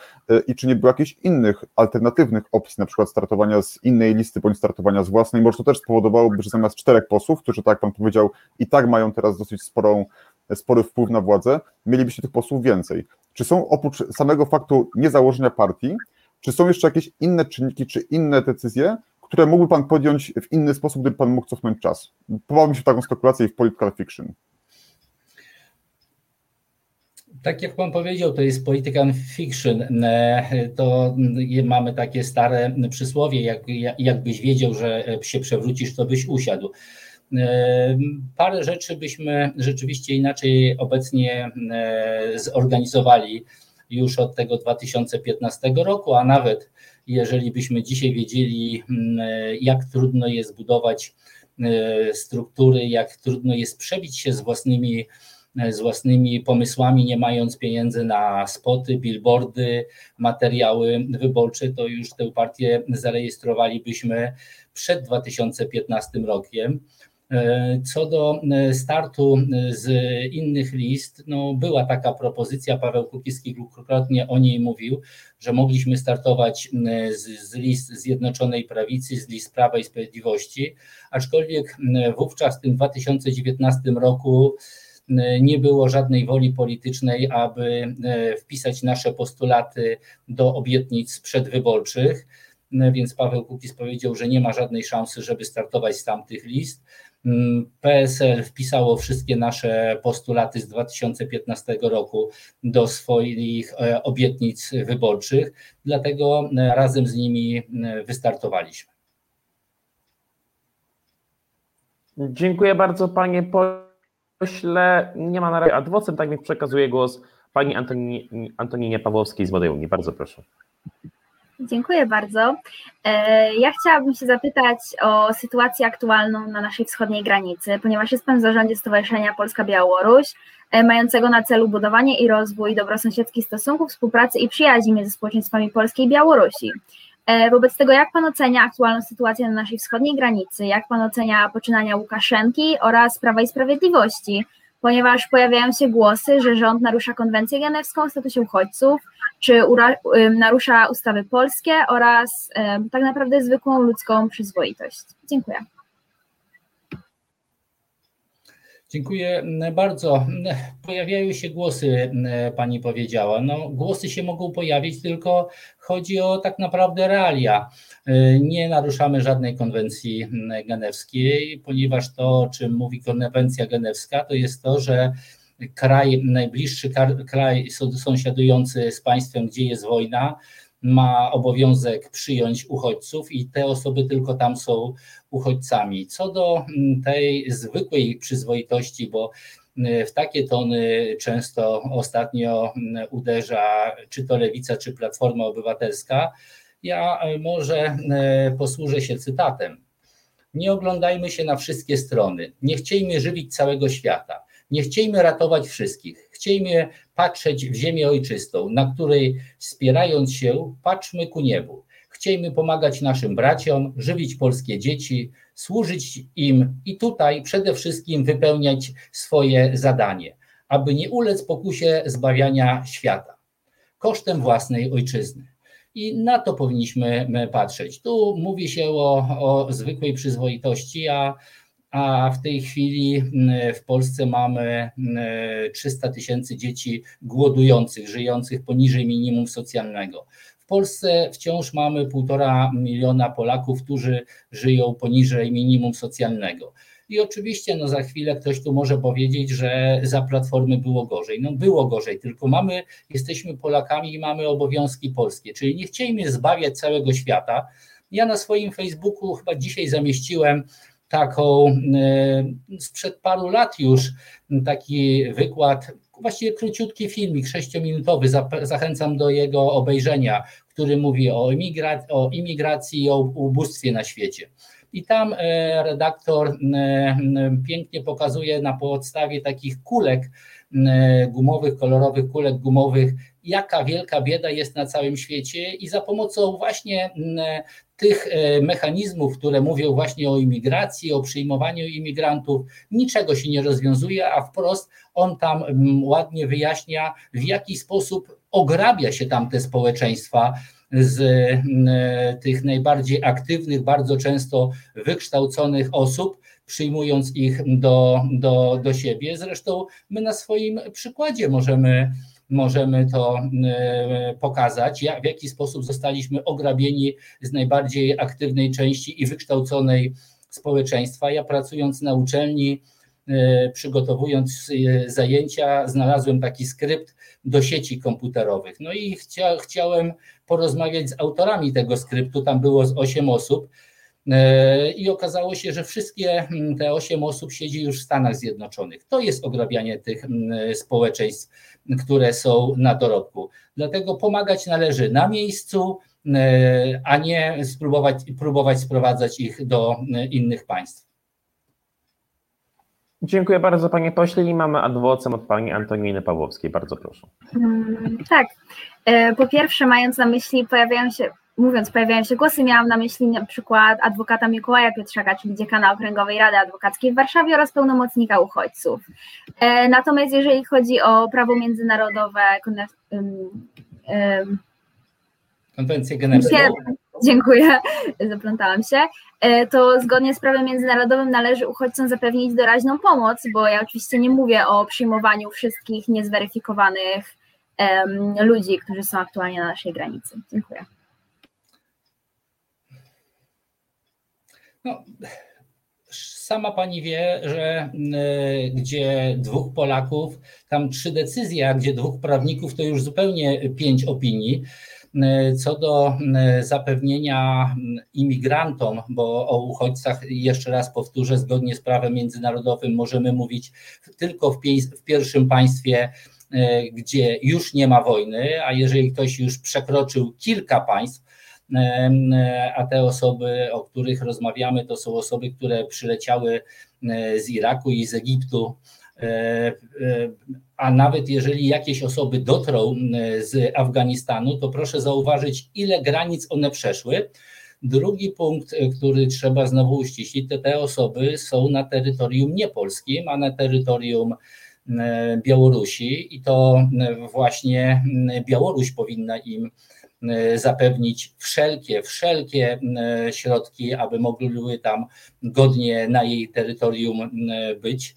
i czy nie było jakichś innych, alternatywnych opcji, na przykład startowania z innej listy bądź startowania z własnej, może to też spowodowałoby, że zamiast czterech posłów, którzy, tak jak Pan powiedział, i tak mają teraz dosyć sporą spory wpływ na władzę, mielibyście tych posłów więcej. Czy są oprócz samego faktu niezałożenia partii, czy są jeszcze jakieś inne czynniki, czy inne decyzje, które mógłby Pan podjąć w inny sposób, gdyby Pan mógł cofnąć czas? Pobawmy się w taką spekulację w political fiction. Tak jak Pan powiedział, to jest political fiction. To mamy takie stare przysłowie, jak, jakbyś wiedział, że się przewrócisz, to byś usiadł. Parę rzeczy byśmy rzeczywiście inaczej obecnie zorganizowali już od tego 2015 roku, a nawet jeżeli byśmy dzisiaj wiedzieli, jak trudno jest budować struktury, jak trudno jest przebić się z własnymi, z własnymi pomysłami, nie mając pieniędzy na spoty, billboardy, materiały wyborcze, to już tę partię zarejestrowalibyśmy przed 2015 rokiem. E, co do e, startu e, z innych list, no była taka propozycja, Paweł Kukiski kilkukrotnie o niej mówił, że mogliśmy startować z, z list Zjednoczonej Prawicy, z list Prawa i Sprawiedliwości, aczkolwiek wówczas w tym 2019 roku nie było żadnej woli politycznej, aby wpisać nasze postulaty do obietnic przedwyborczych, więc Paweł Kukiz powiedział, że nie ma żadnej szansy, żeby startować z tamtych list. PSL wpisało wszystkie nasze postulaty z 2015 roku do swoich e, obietnic wyborczych, dlatego e, razem z nimi e, wystartowaliśmy. Dziękuję bardzo panie pośle. Nie ma na razie adwocem, tak więc przekazuję głos pani Antoni, Antoninie Pawłowskiej z Modeuni. Bardzo proszę. Dziękuję bardzo. E, ja chciałabym się zapytać o sytuację aktualną na naszej wschodniej granicy, ponieważ jest Pan w zarządzie Stowarzyszenia Polska-Białoruś, e, mającego na celu budowanie i rozwój dobrosąsiedzkich stosunków, współpracy i przyjaźni między społeczeństwami Polskiej i Białorusi. E, wobec tego, jak Pan ocenia aktualną sytuację na naszej wschodniej granicy? Jak Pan ocenia poczynania Łukaszenki oraz Prawa i Sprawiedliwości? Ponieważ pojawiają się głosy, że rząd narusza konwencję genewską o statusie uchodźców, czy narusza ustawy polskie oraz tak naprawdę zwykłą ludzką przyzwoitość. Dziękuję. Dziękuję bardzo. Pojawiają się głosy, pani powiedziała. No, głosy się mogą pojawić, tylko chodzi o tak naprawdę realia. Nie naruszamy żadnej konwencji genewskiej, ponieważ to, o czym mówi konwencja genewska, to jest to, że kraj, najbliższy kraj sąsiadujący z państwem, gdzie jest wojna, ma obowiązek przyjąć uchodźców i te osoby tylko tam są uchodźcami. Co do mm, tej zwykłej przyzwoitości, bo mm, w takie tony często ostatnio mm, uderza czy to lewica, czy Platforma Obywatelska, ja e, może e, posłużę się cytatem. Nie oglądajmy się na wszystkie strony, nie chciejmy żywić całego świata, nie chciejmy ratować wszystkich, chciejmy patrzeć w ziemię ojczystą, na której wspierając się, patrzmy ku niebu. Chciejmy pomagać naszym braciom, żywić polskie dzieci, służyć im i tutaj przede wszystkim wypełniać swoje zadanie, aby nie ulec pokusie zbawiania świata kosztem własnej ojczyzny. I na to powinniśmy patrzeć. Tu mówi się o, o zwykłej przyzwoitości, a a w tej chwili mm, w Polsce mamy 300 mm, tysięcy dzieci głodujących, żyjących poniżej minimum socjalnego. W Polsce wciąż mamy półtora miliona Polaków, którzy żyją poniżej minimum socjalnego. I oczywiście no za chwilę ktoś tu może powiedzieć, że za platformy było gorzej. No było gorzej, tylko mamy, jesteśmy Polakami i mamy obowiązki polskie, czyli nie chcielibyśmy zbawiać całego świata. Ja na swoim Facebooku chyba dzisiaj zamieściłem taką e, sprzed paru lat już taki wykład, właściwie króciutki filmik, sześciominutowy, zachęcam do jego obejrzenia, który mówi o, o imigracji i o ubóstwie na świecie. I tam e, redaktor e, pięknie pokazuje na podstawie takich kulek gumowych, kolorowych kulek gumowych, jaka wielka bieda jest na całym świecie i za pomocą właśnie tych e, mechanizmów, które mówią właśnie o imigracji, o przyjmowaniu imigrantów, niczego się nie rozwiązuje, a wprost on tam mm, ładnie wyjaśnia, w jaki sposób ograbia się tam te społeczeństwa z mm, e, tych najbardziej aktywnych, bardzo często wykształconych osób, przyjmując ich do, do, do siebie. Zresztą my na swoim przykładzie możemy możemy to e, pokazać, w jaki sposób zostaliśmy ograbieni z najbardziej aktywnej części i wykształconej społeczeństwa. Ja pracując na uczelni, e, przygotowując e, zajęcia, znalazłem taki skrypt do sieci komputerowych. No i chcia, chciałem porozmawiać z autorami tego skryptu, tam było z 8 osób. I okazało się, że wszystkie te osiem osób siedzi już w Stanach Zjednoczonych. To jest ograbianie tych społeczeństw które są na dorobku. Dlatego pomagać należy na miejscu, e, a nie spróbować, próbować sprowadzać ich do e, innych państw. Dziękuję bardzo panie pośle i mamy adwocem od pani Antoniny Pawłowskiej. Bardzo proszę. Mm, tak. E, po pierwsze, mając na myśli, pojawiają się mówiąc, pojawiają się głosy, miałam na myśli na przykład adwokata Mikołaja Pietrzaka, czyli dziekana Okręgowej Rady Adwokackiej w Warszawie oraz pełnomocnika uchodźców. E, natomiast jeżeli chodzi o prawo międzynarodowe, konwencję genewską. Dziękuję, zaplątałam się. E, to zgodnie z prawem międzynarodowym należy uchodźcom zapewnić doraźną pomoc, bo ja oczywiście nie mówię o przyjmowaniu wszystkich niezweryfikowanych um, ludzi, którzy są aktualnie na naszej granicy. Dziękuję. No, sama pani wie, że y, gdzie dwóch Polaków, tam trzy decyzje, a gdzie dwóch prawników, to już zupełnie pięć opinii. Co do zapewnienia imigrantom, bo o uchodźcach jeszcze raz powtórzę, zgodnie z prawem międzynarodowym możemy mówić tylko w, w pierwszym państwie, gdzie już nie ma wojny, a jeżeli ktoś już przekroczył kilka państw, a te osoby, o których rozmawiamy, to są osoby, które przyleciały e, z Iraku i z Egiptu. E, e, a nawet jeżeli jakieś osoby dotrą z Afganistanu, to proszę zauważyć, ile granic one przeszły. Drugi punkt, który trzeba znowu uściślić, to te osoby są na terytorium nie polskim, a na terytorium Białorusi i to właśnie Białoruś powinna im E, zapewnić wszelkie, wszelkie e, środki, aby mogły tam godnie na jej terytorium e, być.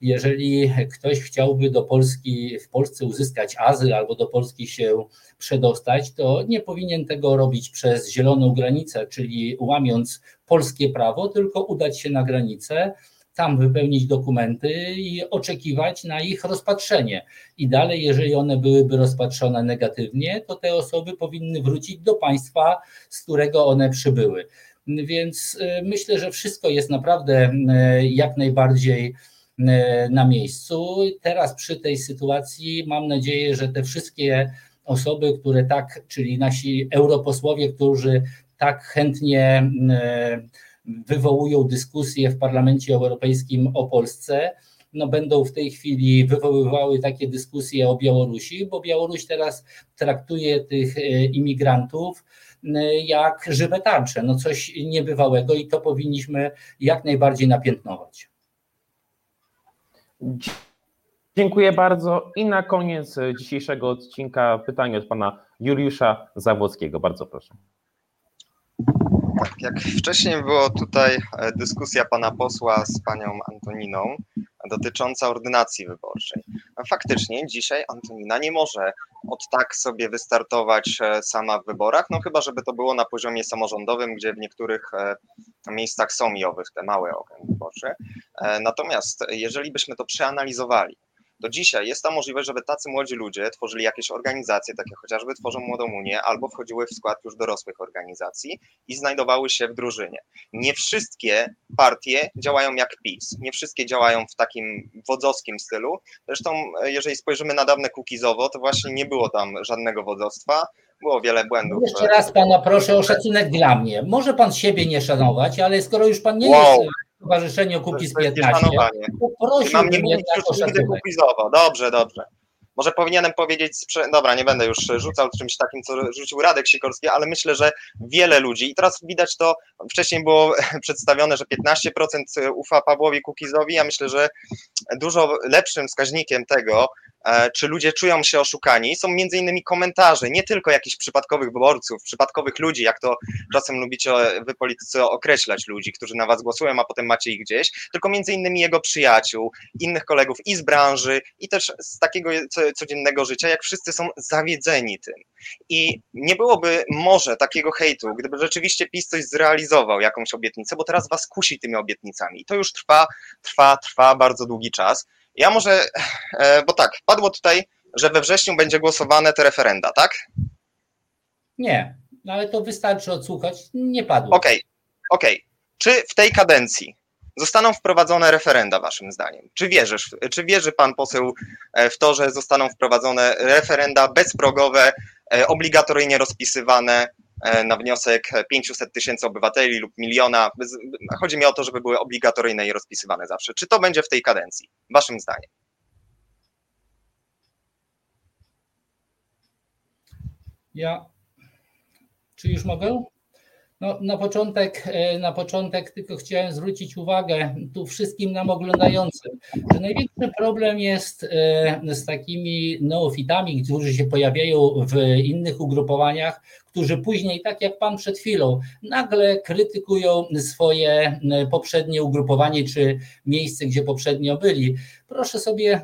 jeżeli ktoś chciałby do Polski, w Polsce uzyskać azyl albo do Polski się przedostać, to nie powinien tego robić przez zieloną granicę, czyli łamiąc polskie prawo, tylko udać się na granicę, tam wypełnić dokumenty i oczekiwać na ich rozpatrzenie. I dalej, jeżeli one byłyby rozpatrzone negatywnie, to te osoby powinny wrócić do państwa, z którego one przybyły. Więc y, myślę, że wszystko jest naprawdę y, jak najbardziej y, na miejscu. Teraz przy tej sytuacji mam nadzieję, że te wszystkie osoby, które tak, czyli nasi europosłowie, którzy tak chętnie wywołują dyskusje w Parlamencie Europejskim o Polsce, no będą w tej chwili wywoływały takie dyskusje o Białorusi, bo Białoruś teraz traktuje tych imigrantów jak żywe tarcze, no coś niebywałego i to powinniśmy jak najbardziej napiętnować. Dziękuję bardzo. I na koniec dzisiejszego odcinka pytanie od pana Juliusza Zawłockiego. Bardzo proszę. Jak wcześniej było tutaj e, dyskusja pana posła z panią Antoniną dotycząca ordynacji wyborczej. Faktycznie dzisiaj Antonina nie może od tak sobie wystartować e, sama w wyborach, no chyba żeby to było na poziomie samorządowym, gdzie w niektórych e, miejscach są jowych te małe okręgi wyborcze. Natomiast jeżeli byśmy to przeanalizowali, do dzisiaj jest ta możliwość, żeby tacy młodzi ludzie tworzyli jakieś organizacje, takie chociażby Tworzą Młodą Unię, albo wchodziły w skład już dorosłych organizacji i znajdowały się w drużynie. Nie wszystkie partie działają jak PiS, nie wszystkie działają w takim wodzowskim stylu. Zresztą, e, jeżeli spojrzymy na dawne Kukizowo, to właśnie nie było tam żadnego wodzostwa, było wiele błędów. Jeszcze raz pana proszę o szacunek dla mnie. Może pan siebie nie szanować, ale skoro już pan nie wow. jest Stowarzyszeniu Kukiz 15. Mam nie mówić już nigdy kukizowo. Dobrze, dobrze. Może powinienem powiedzieć, dobra, nie będę już rzucał czymś takim, co rzucił Radek Sikorski, ale myślę, że wiele ludzi, i teraz widać to, wcześniej było przedstawione, że 15% ufa Pawłowi Kukizowi, ja myślę, że dużo lepszym wskaźnikiem tego, czy ludzie czują się oszukani. Są między innymi komentarze, nie tylko jakichś przypadkowych wyborców, przypadkowych ludzi, jak to czasem lubicie wy politycy określać ludzi, którzy na was głosują, a potem macie ich gdzieś, tylko między innymi jego przyjaciół, innych kolegów i z branży, i też z takiego codziennego życia, jak wszyscy są zawiedzeni tym. I nie byłoby może takiego hejtu, gdyby rzeczywiście PiS coś zrealizował, jakąś obietnicę, bo teraz was kusi tymi obietnicami. I to już trwa, trwa, trwa bardzo długi czas. Ja może, e, bo tak, padło tutaj, że we wrześniu będzie głosowane te referenda, tak? Nie, no ale to wystarczy odsłuchać, nie padło. Okej, okay, okej. Okay. Czy w tej kadencji zostaną wprowadzone referenda, waszym zdaniem? Czy wierzysz, czy wierzy pan poseł e, w to, że zostaną wprowadzone referenda bezprogowe, e, obligatoryjnie rozpisywane, na wniosek 500 tysięcy obywateli lub miliona. Chodzi mi o to, żeby były obligatoryjne i rozpisywane zawsze. Czy to będzie w tej kadencji, waszym zdaniem? Ja. Czy już mogę? No, na, początek, e, na początek tylko chciałem zwrócić uwagę tu wszystkim nam oglądającym, że największy problem jest e, z takimi neofitami, którzy się pojawiają w innych ugrupowaniach, którzy później, tak jak pan przed chwilą, nagle krytykują swoje poprzednie ugrupowanie czy miejsce, gdzie poprzednio byli. Proszę sobie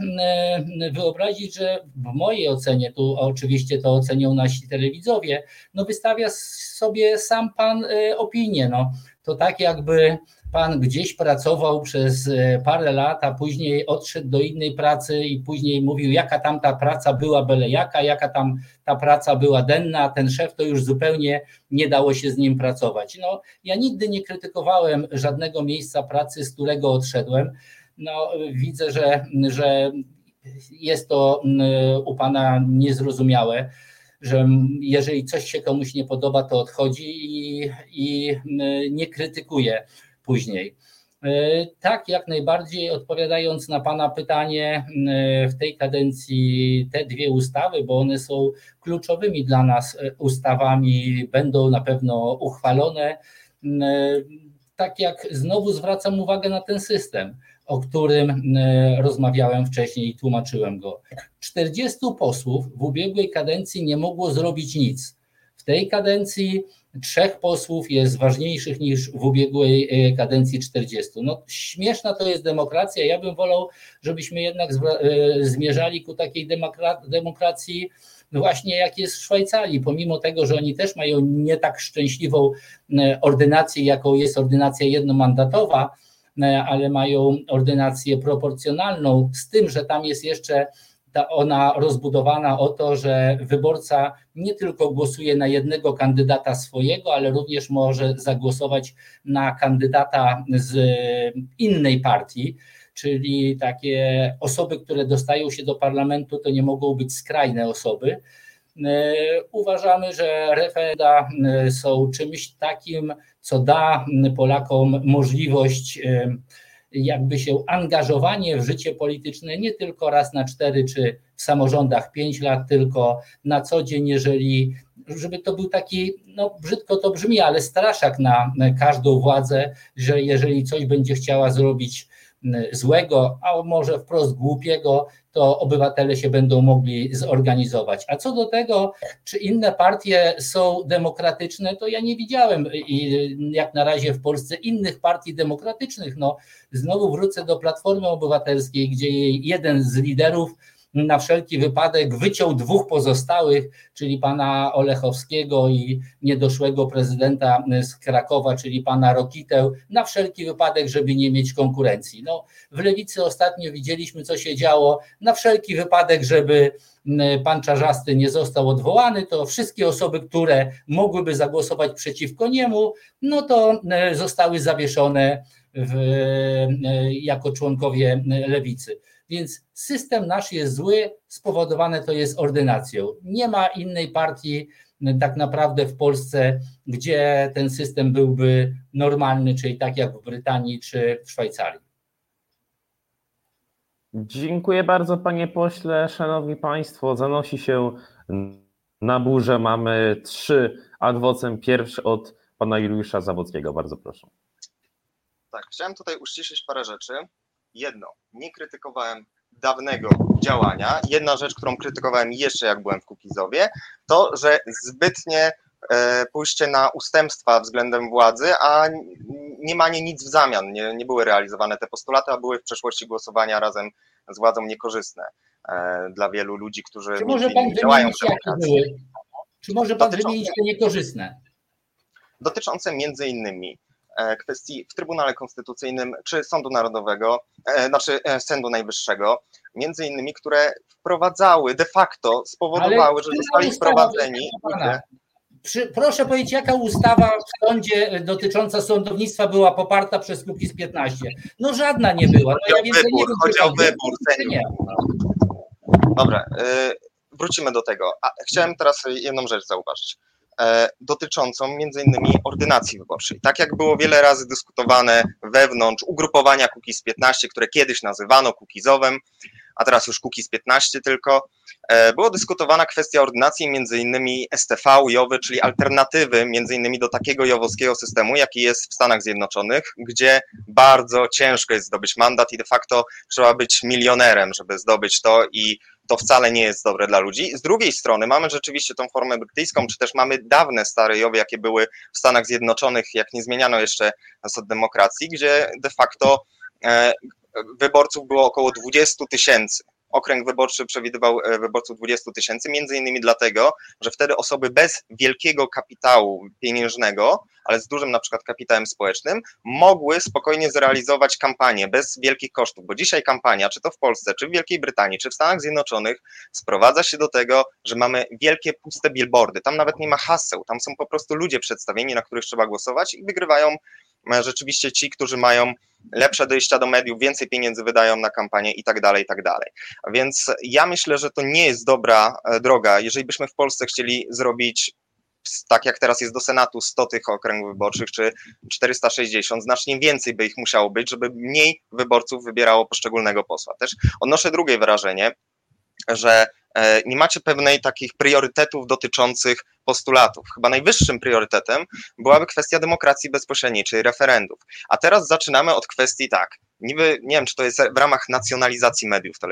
wyobrazić, że w mojej ocenie, tu oczywiście to ocenią nasi telewidzowie, no wystawia sobie sam pan e, opinię. No, to tak jakby pan gdzieś pracował przez e, parę lat, a później odszedł do innej pracy i później mówił, jaka tam ta praca była byle jaka, jaka tam ta praca była denna, a ten szef to już zupełnie nie dało się z nim pracować. No, ja nigdy nie krytykowałem żadnego miejsca pracy, z którego odszedłem. No, widzę, że, że jest to u pana niezrozumiałe że jeżeli coś się komuś nie podoba, to odchodzi i, i nie krytykuje później. E, tak, jak najbardziej odpowiadając na Pana pytanie, e, w tej kadencji te dwie ustawy, bo one są kluczowymi dla nas e, ustawami, będą na pewno uchwalone. Tak jak znowu zwracam uwagę na ten system, o którym rozmawiałem wcześniej i tłumaczyłem go. 40 posłów w ubiegłej kadencji nie mogło zrobić nic. W tej kadencji trzech posłów jest ważniejszych niż w ubiegłej e, kadencji 40. No, śmieszna to jest demokracja. Ja bym wolał, żebyśmy jednak zmierzali ku takiej demokracji, właśnie jak jest w Szwajcarii, pomimo tego, że oni też mają nie tak szczęśliwą ordynację, jaką jest ordynacja jednomandatowa, ale mają ordynację proporcjonalną, z tym, że tam jest jeszcze ta ona rozbudowana o to, że wyborca nie tylko głosuje na jednego kandydata swojego, ale również może zagłosować na kandydata z innej partii, czyli takie osoby, które dostają się do parlamentu, to nie mogą być skrajne osoby. Uważamy, że referenda są czymś takim, co da Polakom możliwość jakby się angażowanie w życie polityczne nie tylko raz na cztery czy w samorządach pięć lat, tylko na co dzień, jeżeli żeby to był taki, no brzydko to brzmi, ale straszak na każdą władzę, że jeżeli coś będzie chciała zrobić złego, a może wprost głupiego, to obywatele się będą mogli zorganizować. A co do tego, czy inne partie są demokratyczne, to ja nie widziałem jak na razie w Polsce innych partii demokratycznych. No, znowu wrócę do Platformy Obywatelskiej, gdzie jeden z liderów na wszelki wypadek wyciął dwóch pozostałych, czyli pana Olechowskiego i niedoszłego prezydenta z Krakowa, czyli pana Rokitę, na wszelki wypadek, żeby nie mieć konkurencji. No, w lewicy ostatnio widzieliśmy, co się działo, na wszelki wypadek, żeby pan Czarzasty nie został odwołany, to wszystkie osoby, które mogłyby zagłosować przeciwko niemu, no to zostały zawieszone w, jako członkowie lewicy. Więc system nasz jest zły, spowodowane to jest ordynacją. Nie ma innej partii tak naprawdę w Polsce, gdzie ten system byłby normalny, czyli tak jak w Brytanii czy w Szwajcarii. Dziękuję bardzo, panie pośle. Szanowni państwo, zanosi się na burzę. Mamy trzy adwocem. Pierwszy od pana Juliusza Zawodskiego. Bardzo proszę. Tak, chciałem tutaj uściszyć parę rzeczy jedno, nie krytykowałem dawnego działania. Jedna rzecz, którą krytykowałem jeszcze jak byłem w Kukizowie, to, że zbytnie e, pójście na ustępstwa względem władzy, a nie ma nic w zamian. Nie, nie były realizowane te postulaty, a były w przeszłości głosowania razem z władzą niekorzystne e, dla wielu ludzi, którzy Czy może pan działają w demokracji. Czy może pan wymienić te niekorzystne? Dotyczące między innymi kwestii w Trybunale Konstytucyjnym czy Sądu Narodowego, e, znaczy e, Sądu Najwyższego, między innymi, które wprowadzały, de facto spowodowały, że zostali wprowadzeni. Przy, proszę powiedzieć, jaka ustawa w sądzie dotycząca sądownictwa była poparta przez Kukiz 15? No żadna nie była. No, ja wybór, nie wiem, chodzi o wybór. Dobra, wrócimy do tego. A chciałem teraz jedną rzecz zauważyć. E, dotyczącą innymi ordynacji wyborczej. Tak jak było wiele razy dyskutowane wewnątrz ugrupowania Kukiz 15, które kiedyś nazywano Kukizowem, a teraz już Kukiz 15 tylko, e, było dyskutowana kwestia ordynacji między innymi STV, JOWY, czyli alternatywy między innymi do takiego jowowskiego systemu, jaki jest w Stanach Zjednoczonych, gdzie bardzo ciężko jest zdobyć mandat i de facto trzeba być milionerem, żeby zdobyć to i to wcale nie jest dobre dla ludzi. Z drugiej strony mamy rzeczywiście tą formę brytyjską, czy też mamy dawne stare jowy, jakie były w Stanach Zjednoczonych, jak nie zmieniano jeszcze zasad demokracji, gdzie de facto e, wyborców było około 20 tysięcy. Okręg wyborczy przewidywał e, wyborców 20 tysięcy, między innymi dlatego, że wtedy osoby bez wielkiego kapitału pieniężnego, ale z dużym na przykład kapitałem społecznym, mogły spokojnie zrealizować kampanię bez wielkich kosztów, bo dzisiaj kampania, czy to w Polsce, czy w Wielkiej Brytanii, czy w Stanach Zjednoczonych, sprowadza się do tego, że mamy wielkie puste billboardy, tam nawet nie ma haseł, tam są po prostu ludzie przedstawieni, na których trzeba głosować i wygrywają rzeczywiście ci, którzy mają lepsze dojścia do mediów, więcej pieniędzy wydają na kampanię i tak dalej, i tak dalej. Więc ja myślę, że to nie jest dobra e, droga. Jeżeli byśmy w Polsce chcieli zrobić tak jak teraz jest do Senatu 100 tych okręgów wyborczych, czy 460, znacznie więcej by ich musiało być, żeby mniej wyborców wybierało poszczególnego posła. Też odnoszę drugie wrażenie, że e, nie macie pewnej takich priorytetów dotyczących postulatów. Chyba najwyższym priorytetem byłaby kwestia demokracji bezpośredniej, czyli referendów. A teraz zaczynamy od kwestii tak, niby, nie wiem, czy to jest w ramach nacjonalizacji mediów, to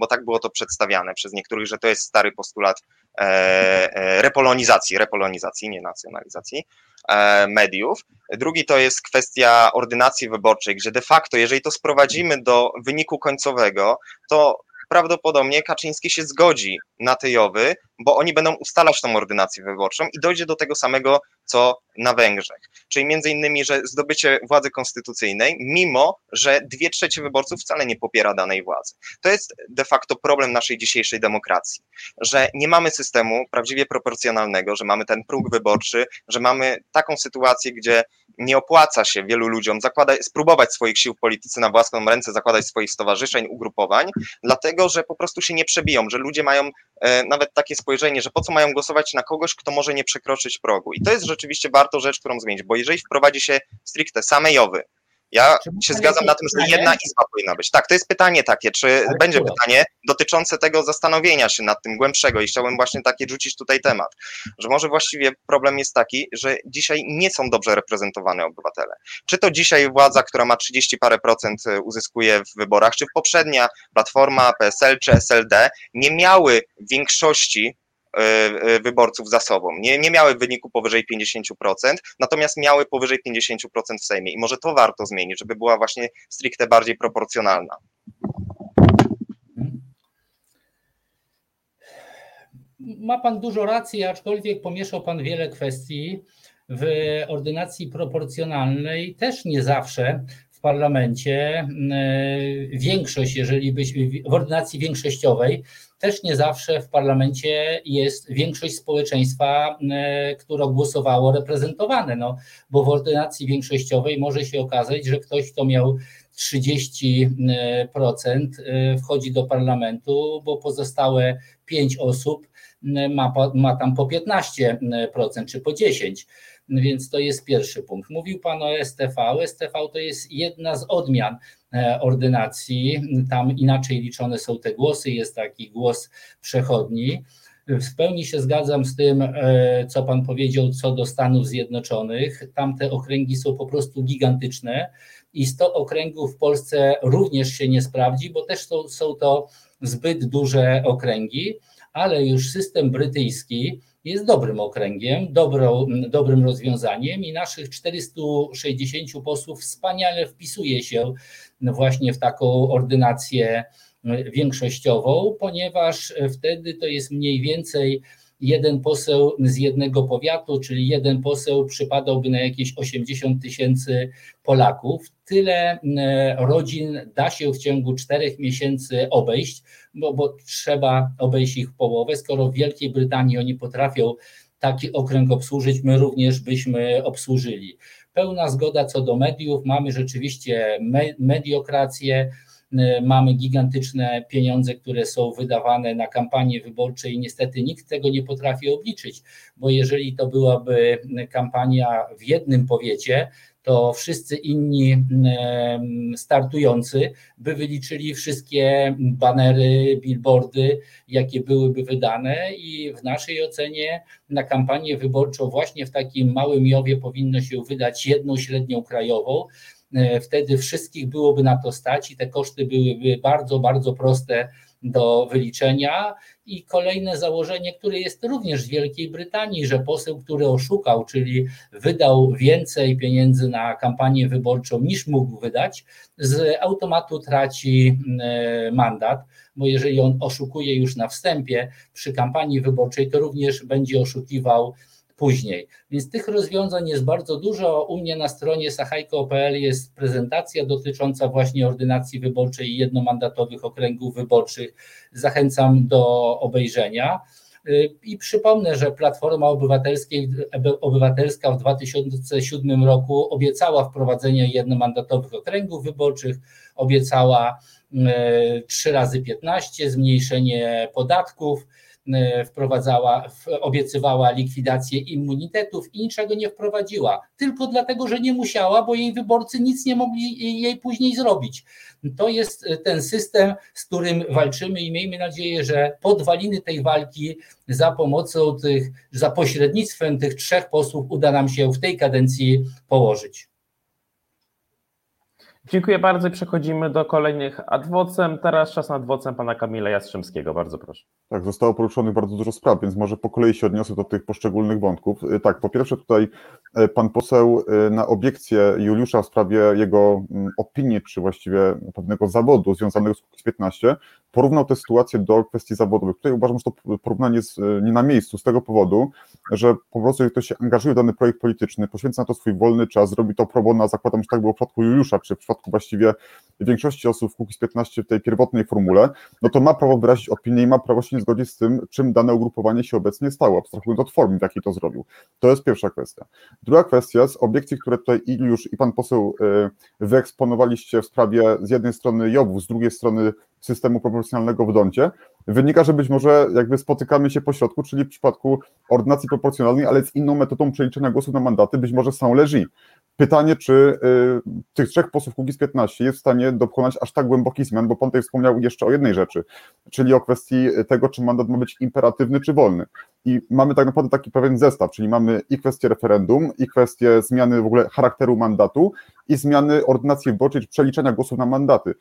bo tak było to przedstawiane przez niektórych, że to jest stary postulat e, e, repolonizacji, repolonizacji, nie nacjonalizacji e, mediów. Drugi to jest kwestia ordynacji wyborczej, gdzie de facto, jeżeli to sprowadzimy do wyniku końcowego, to prawdopodobnie Kaczyński się zgodzi na te jowy, bo oni będą ustalać tą ordynację wyborczą i dojdzie do tego samego, co na Węgrzech. Czyli między innymi, że zdobycie władzy konstytucyjnej, mimo że dwie trzecie wyborców wcale nie popiera danej władzy. To jest de facto problem naszej dzisiejszej demokracji, że nie mamy systemu prawdziwie proporcjonalnego, że mamy ten próg wyborczy, że mamy taką sytuację, gdzie nie opłaca się wielu ludziom zakładać, spróbować swoich sił w polityce na własną ręce, zakładać swoich stowarzyszeń, ugrupowań, dlatego że po prostu się nie przebiją, że ludzie mają nawet takie spojrzenie, że po co mają głosować na kogoś, kto może nie przekroczyć progu. I to jest rzeczywiście warto rzecz, którą zmienić, bo jeżeli wprowadzi się stricte same jowy, ja się zgadzam na tym, że jedna izba powinna być. Tak, to jest pytanie takie, czy będzie pytanie dotyczące tego zastanowienia się nad tym głębszego i chciałbym właśnie takie rzucić tutaj temat, że może właściwie problem jest taki, że dzisiaj nie są dobrze reprezentowane obywatele. Czy to dzisiaj władza, która ma 30 parę procent e, uzyskuje w wyborach, czy poprzednia Platforma, PSL czy SLD nie miały większości wyborców za sobą. Nie, nie miały wyniku powyżej 50%, natomiast miały powyżej 50% w Sejmie. I może to warto zmienić, żeby była właśnie stricte bardziej proporcjonalna. Ma Pan dużo racji, aczkolwiek pomieszał Pan wiele kwestii. W ordynacji proporcjonalnej też nie zawsze w parlamencie większość, jeżeli byś w ordynacji większościowej, też nie zawsze w parlamencie jest większość społeczeństwa, które głosowało reprezentowane, no, bo w ordynacji większościowej może się okazać, że ktoś, kto miał 30% wchodzi do parlamentu, bo pozostałe 5 osób ma, ma tam po 15% czy po 10%. Więc to jest pierwszy punkt. Mówił Pan o STV. STV to jest jedna z odmian e, ordynacji. Tam inaczej liczone są te głosy, jest taki głos przechodni. W pełni się zgadzam z tym, e, co Pan powiedział co do Stanów Zjednoczonych. Tam te okręgi są po prostu gigantyczne i 100 okręgów w Polsce również się nie sprawdzi, bo też są, są to zbyt duże okręgi, ale już system brytyjski jest dobrym okręgiem, dobrą, dobrym rozwiązaniem i naszych 460 posłów wspaniale wpisuje się właśnie w taką ordynację większościową, ponieważ wtedy to jest mniej więcej jeden poseł z jednego powiatu, czyli jeden poseł przypadałby na jakieś 80 tysięcy Polaków. Tyle e, rodzin da się w ciągu czterech miesięcy obejść, bo, bo trzeba obejść ich połowę. Skoro w Wielkiej Brytanii oni potrafią taki okręg obsłużyć, my również byśmy obsłużyli. Pełna zgoda co do mediów, mamy rzeczywiście mediokrację, Y, mamy gigantyczne pieniądze, które są wydawane na kampanie wyborcze i niestety nikt tego nie potrafi obliczyć, bo jeżeli to byłaby kampania w jednym powiecie, to wszyscy inni y, startujący by wyliczyli wszystkie banery, billboardy, jakie byłyby wydane i w naszej ocenie na kampanię wyborczą właśnie w takim małym Jowie powinno się wydać jedną średnią krajową, wtedy wszystkich byłoby na to stać i te koszty byłyby bardzo, bardzo proste do wyliczenia. I kolejne założenie, które jest również w Wielkiej Brytanii, że poseł, który oszukał, czyli wydał więcej pieniędzy na kampanię wyborczą niż mógł wydać, z automatu traci e, mandat, bo jeżeli on oszukuje już na wstępie przy kampanii wyborczej, to również będzie oszukiwał później. Więc tych rozwiązań jest bardzo dużo. U mnie na stronie sachajko.pl jest prezentacja dotycząca właśnie ordynacji wyborczej i jednomandatowych okręgów wyborczych. Zachęcam do obejrzenia. I przypomnę, że Platforma Obywatelska w 2007 roku obiecała wprowadzenie jednomandatowych okręgów wyborczych, obiecała 3 razy 15, zmniejszenie podatków. E, wprowadzała, obiecywała likwidację immunitetów i niczego nie wprowadziła, tylko dlatego, że nie musiała, bo jej wyborcy nic nie mogli jej później zrobić. To jest e, ten system, z którym walczymy i miejmy nadzieję, że podwaliny tej walki za pomocą tych, za pośrednictwem tych trzech posłów uda nam się w tej kadencji położyć. Dziękuję bardzo przechodzimy do kolejnych adwocem. Teraz czas na adwocem pana Kamila Jastrzębskiego. Bardzo proszę. Tak, zostało poruszonych bardzo dużo spraw, więc może po kolei się odniosę do tych poszczególnych wątków. Y, tak, po pierwsze tutaj y, pan poseł y, na obiekcję Juliusza w sprawie jego mm, opinii, czy właściwie pewnego zawodu związanego z Kukiz 15, porównał tę sytuację do kwestii zawodowych. Tutaj uważam, że to porównanie jest nie na miejscu z tego powodu, że po prostu jak ktoś się angażuje w dany projekt polityczny, poświęca na to swój wolny czas, robi to pro bono, zakładam, że tak było w przypadku Juliusza, czy w przypadku właściwie większości osób w Kukiz 15 w tej pierwotnej formule, no to ma prawo wyrazić opinię i ma prawo się nie zgodzić z tym, czym dane ugrupowanie się obecnie stało, abstrahując od formy, w jakiej to zrobił. To jest pierwsza kwestia. Druga kwestia z obiekcji, które tutaj i już i pan poseł y, wyeksponowaliście w sprawie z jednej strony JOW, z drugiej strony systemu proporcjonalnego w Doncie, wynika, że być może jakby spotykamy się po środku, czyli w przypadku ordynacji proporcjonalnej, ale z inną metodą przeliczenia głosów na mandaty, być może są leży. Pytanie, czy y, tych trzech posłów Kukiz 15 jest w stanie dokonać aż tak głębokich zmian, bo pan tutaj wspomniał jeszcze o jednej rzeczy, czyli o kwestii tego, czy mandat ma być imperatywny, czy wolny. I mamy tak naprawdę taki pewien zestaw, czyli mamy i kwestię referendum, i kwestię zmiany w ogóle charakteru mandatu, i zmiany ordynacji wyborczej, czy przeliczenia głosów na mandaty.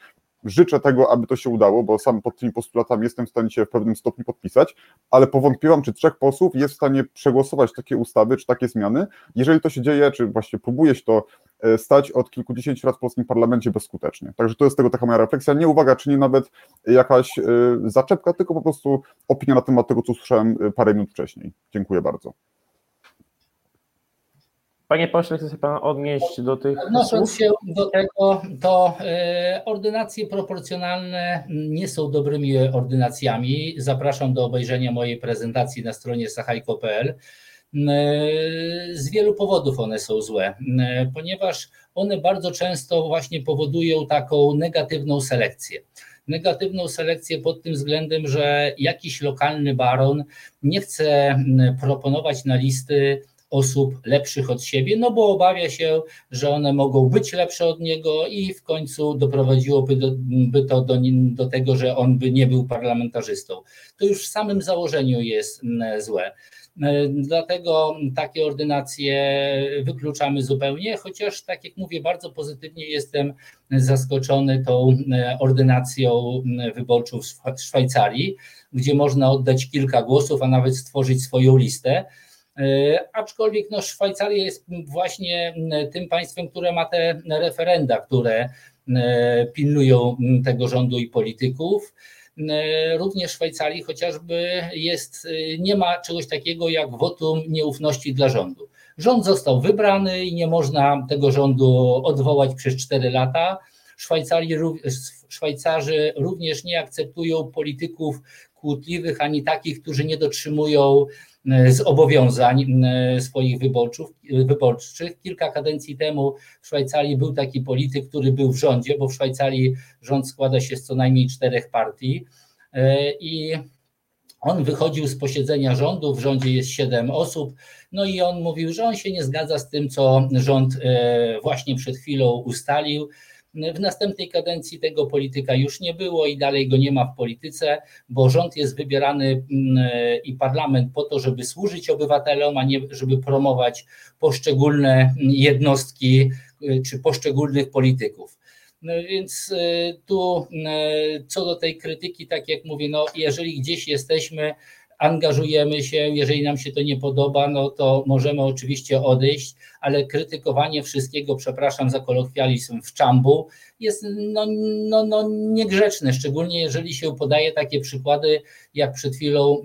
Życzę tego, aby to się udało, bo sam pod tymi postulatami jestem w stanie się w pewnym stopniu podpisać, ale powątpiłam, czy trzech posłów jest w stanie przegłosować takie ustawy, czy takie zmiany. Jeżeli to się dzieje, czy właściwie próbuje się to e, stać od kilkudziesięciu lat w polskim parlamencie bezskutecznie. Także to jest tego taka moja refleksja. Nie uwaga, czy nie nawet jakaś e, zaczepka, tylko po prostu opinia na temat tego, co słyszałem e, parę minut wcześniej. Dziękuję bardzo. Panie pośle, chce się Pan odnieść do tych Odnosząc słów? się do tego, to e, ordynacje proporcjonalne nie są dobrymi ordynacjami. Zapraszam do obejrzenia mojej prezentacji na stronie sachajko.pl. E, z wielu powodów one są złe, e, ponieważ one bardzo często właśnie powodują taką negatywną selekcję negatywną selekcję pod tym względem, że jakiś lokalny baron nie chce proponować na listy osób lepszych od siebie, no bo obawia się, że one mogą być lepsze od niego i w końcu doprowadziłoby do, by to do, do tego, że on by nie był parlamentarzystą. To już w samym założeniu jest mm, złe. E, dlatego takie ordynacje wykluczamy zupełnie, chociaż tak jak mówię, bardzo pozytywnie jestem zaskoczony tą e, ordynacją mm, wyborczą w Szwajcarii, gdzie można oddać kilka głosów, a nawet stworzyć swoją listę. E, aczkolwiek no, Szwajcaria jest właśnie tym państwem, które ma te referenda, które e, pilnują tego rządu i polityków. E, również w Szwajcarii chociażby jest, nie ma czegoś takiego jak wotum nieufności dla rządu. Rząd został wybrany i nie można tego rządu odwołać przez 4 lata. Szwajcarii, Szwajcarzy również nie akceptują polityków kłótliwych ani takich, którzy nie dotrzymują E, zobowiązań e, swoich wyborców, wyborczych. Kilka kadencji temu w Szwajcarii był taki polityk, który był w rządzie, bo w Szwajcarii rząd składa się z co najmniej czterech partii e, i on wychodził z posiedzenia rządu, w rządzie jest siedem osób, no i on mówił, że on się nie zgadza z tym, co rząd właśnie przed chwilą ustalił w następnej kadencji tego polityka już nie było i dalej go nie ma w polityce, bo rząd jest wybierany mm, i parlament po to, żeby służyć obywatelom, a nie żeby promować poszczególne jednostki y, czy poszczególnych polityków. No więc y, tu y, co do tej krytyki, tak jak mówię, no jeżeli gdzieś jesteśmy, angażujemy się, jeżeli nam się to nie podoba, no to możemy oczywiście odejść, ale krytykowanie wszystkiego, przepraszam za kolokwializm, w czambu jest no, no, no niegrzeczne, szczególnie jeżeli się podaje takie przykłady, jak przed chwilą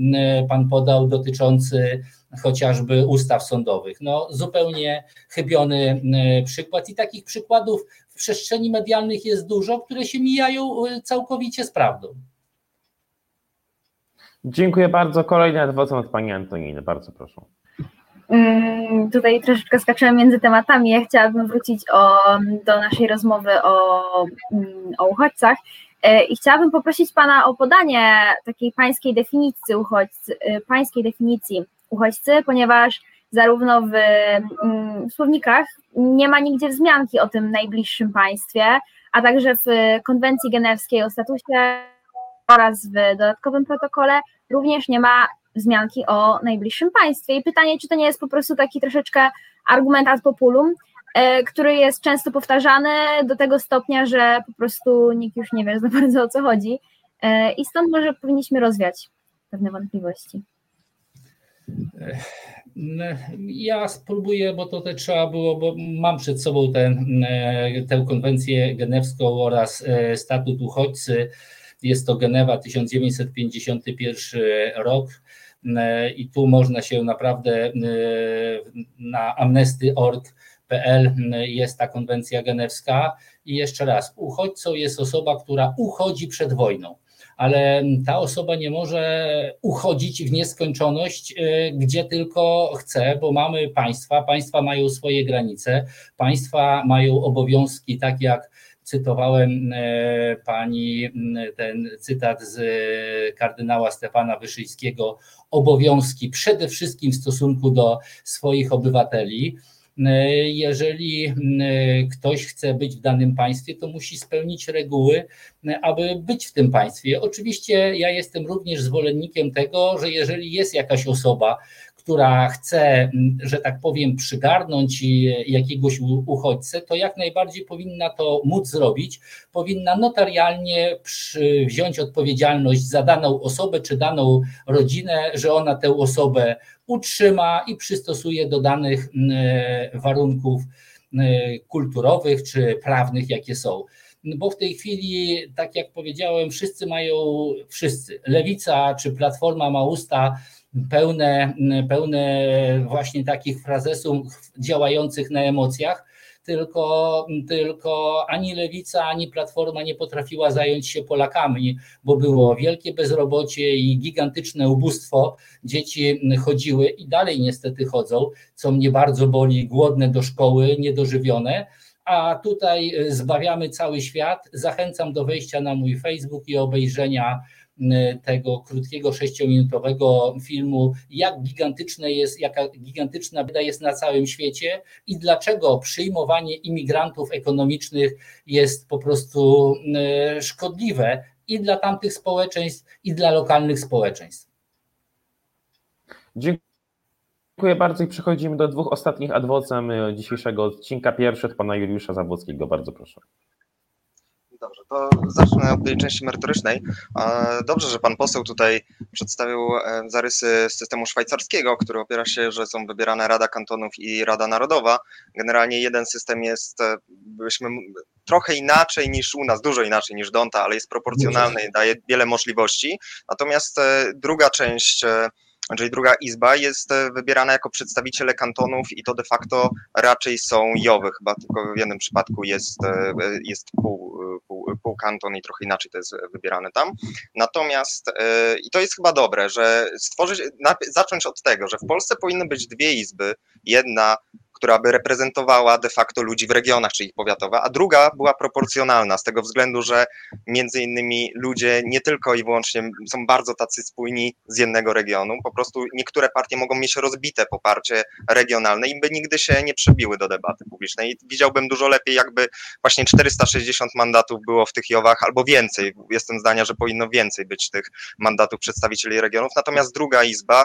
pan podał dotyczący chociażby ustaw sądowych. No zupełnie chybiony przykład i takich przykładów w przestrzeni medialnych jest dużo, które się mijają y, całkowicie z prawdą. Dziękuję bardzo. Kolejny adwokat Pani Antoniny. Bardzo proszę. Mm, tutaj troszeczkę skaczyłem między tematami. Ja chciałabym wrócić o, do naszej rozmowy o, mm, o uchodźcach e, i chciałabym poprosić Pana o podanie takiej pańskiej definicji uchodźcy, e, pańskiej definicji uchodźcy, ponieważ zarówno w, mm, w słownikach nie ma nigdzie wzmianki o tym najbliższym państwie, a także w konwencji genewskiej o statusie oraz w dodatkowym protokole również nie ma wzmianki o najbliższym państwie. I pytanie, czy to nie jest po prostu taki troszeczkę argument ad populum, który jest często powtarzany do tego stopnia, że po prostu nikt już nie wie za bardzo o co chodzi. I stąd może powinniśmy rozwiać pewne wątpliwości. Ja spróbuję, bo to te trzeba było, bo mam przed sobą e, tę konwencję genewską oraz e, statut uchodźcy. Jest to Genewa 1951 rok. E, i tu można się naprawdę na amnesty.org.pl jest ta konwencja genewska. I jeszcze raz, uchodźcą jest osoba, która uchodzi przed wojną. Ale ta osoba nie może uchodzić w nieskończoność, gdzie tylko chce, bo mamy państwa, państwa mają swoje granice, państwa mają obowiązki, tak jak cytowałem y, pani ten cytat z kardynała Stefana Wyszyńskiego, obowiązki przede wszystkim w stosunku do swoich obywateli. Jeżeli e, ktoś chce być w danym państwie, to musi spełnić reguły, e, aby być w tym państwie. Oczywiście ja jestem również zwolennikiem tego, że jeżeli jest jakaś osoba, która chce, że tak powiem, przygarnąć jakiegoś uchodźcę, to jak najbardziej powinna to móc zrobić. Powinna notarialnie wziąć odpowiedzialność za daną osobę czy daną rodzinę, że ona tę osobę utrzyma i przystosuje do danych warunków kulturowych czy prawnych, jakie są bo w tej chwili, tak jak powiedziałem, wszyscy mają, wszyscy, lewica czy platforma ma usta pełne, pełne właśnie takich frazesów działających na emocjach, tylko, tylko ani lewica, ani platforma nie potrafiła zająć się Polakami, bo było wielkie bezrobocie i gigantyczne ubóstwo. Dzieci chodziły i dalej niestety chodzą, co mnie bardzo boli, głodne do szkoły, niedożywione. A tutaj zbawiamy cały świat. Zachęcam do wejścia na mój Facebook i obejrzenia Y, tego krótkiego, sześciominutowego filmu, jak gigantyczne jest, jaka gigantyczna bieda jest na całym świecie i dlaczego przyjmowanie imigrantów ekonomicznych jest po prostu y, szkodliwe i dla tamtych społeczeństw, i dla lokalnych społeczeństw. Dziękuję bardzo i przechodzimy do dwóch ostatnich adwocem y, dzisiejszego odcinka. Pierwszy od pana Juliusza Zabłockiego. Bardzo proszę. Dobrze, to zacznę od tej części merytorycznej. Dobrze, że pan poseł tutaj przedstawił e, zarysy systemu szwajcarskiego, który opiera się, że są wybierane Rada Kantonów i Rada Narodowa. Generalnie jeden system jest, e, byśmy trochę inaczej niż u nas, dużo inaczej niż Donta, ale jest proporcjonalny daje wiele możliwości. Natomiast e, druga część czyli druga izba jest e, wybierana jako przedstawiciele kantonów i to de facto raczej są jowy, chyba tylko w jednym przypadku jest, e, jest pół, pół, pół kanton i trochę inaczej to jest wybierane tam. Natomiast e, i to jest chyba dobre, że stworzyć, zacząć od tego, że w Polsce powinny być dwie izby, jedna która by reprezentowała de facto ludzi w regionach, czyli powiatowe, a druga była proporcjonalna z tego względu, że między innymi ludzie nie tylko i wyłącznie są bardzo tacy spójni z jednego regionu, po prostu niektóre partie mogą mieć rozbite poparcie regionalne i by nigdy się nie przebiły do debaty publicznej. Widziałbym dużo lepiej, jakby właśnie 460 mandatów było w tych Jowach albo więcej. Jestem zdania, że powinno więcej być tych mandatów przedstawicieli regionów. Natomiast druga izba,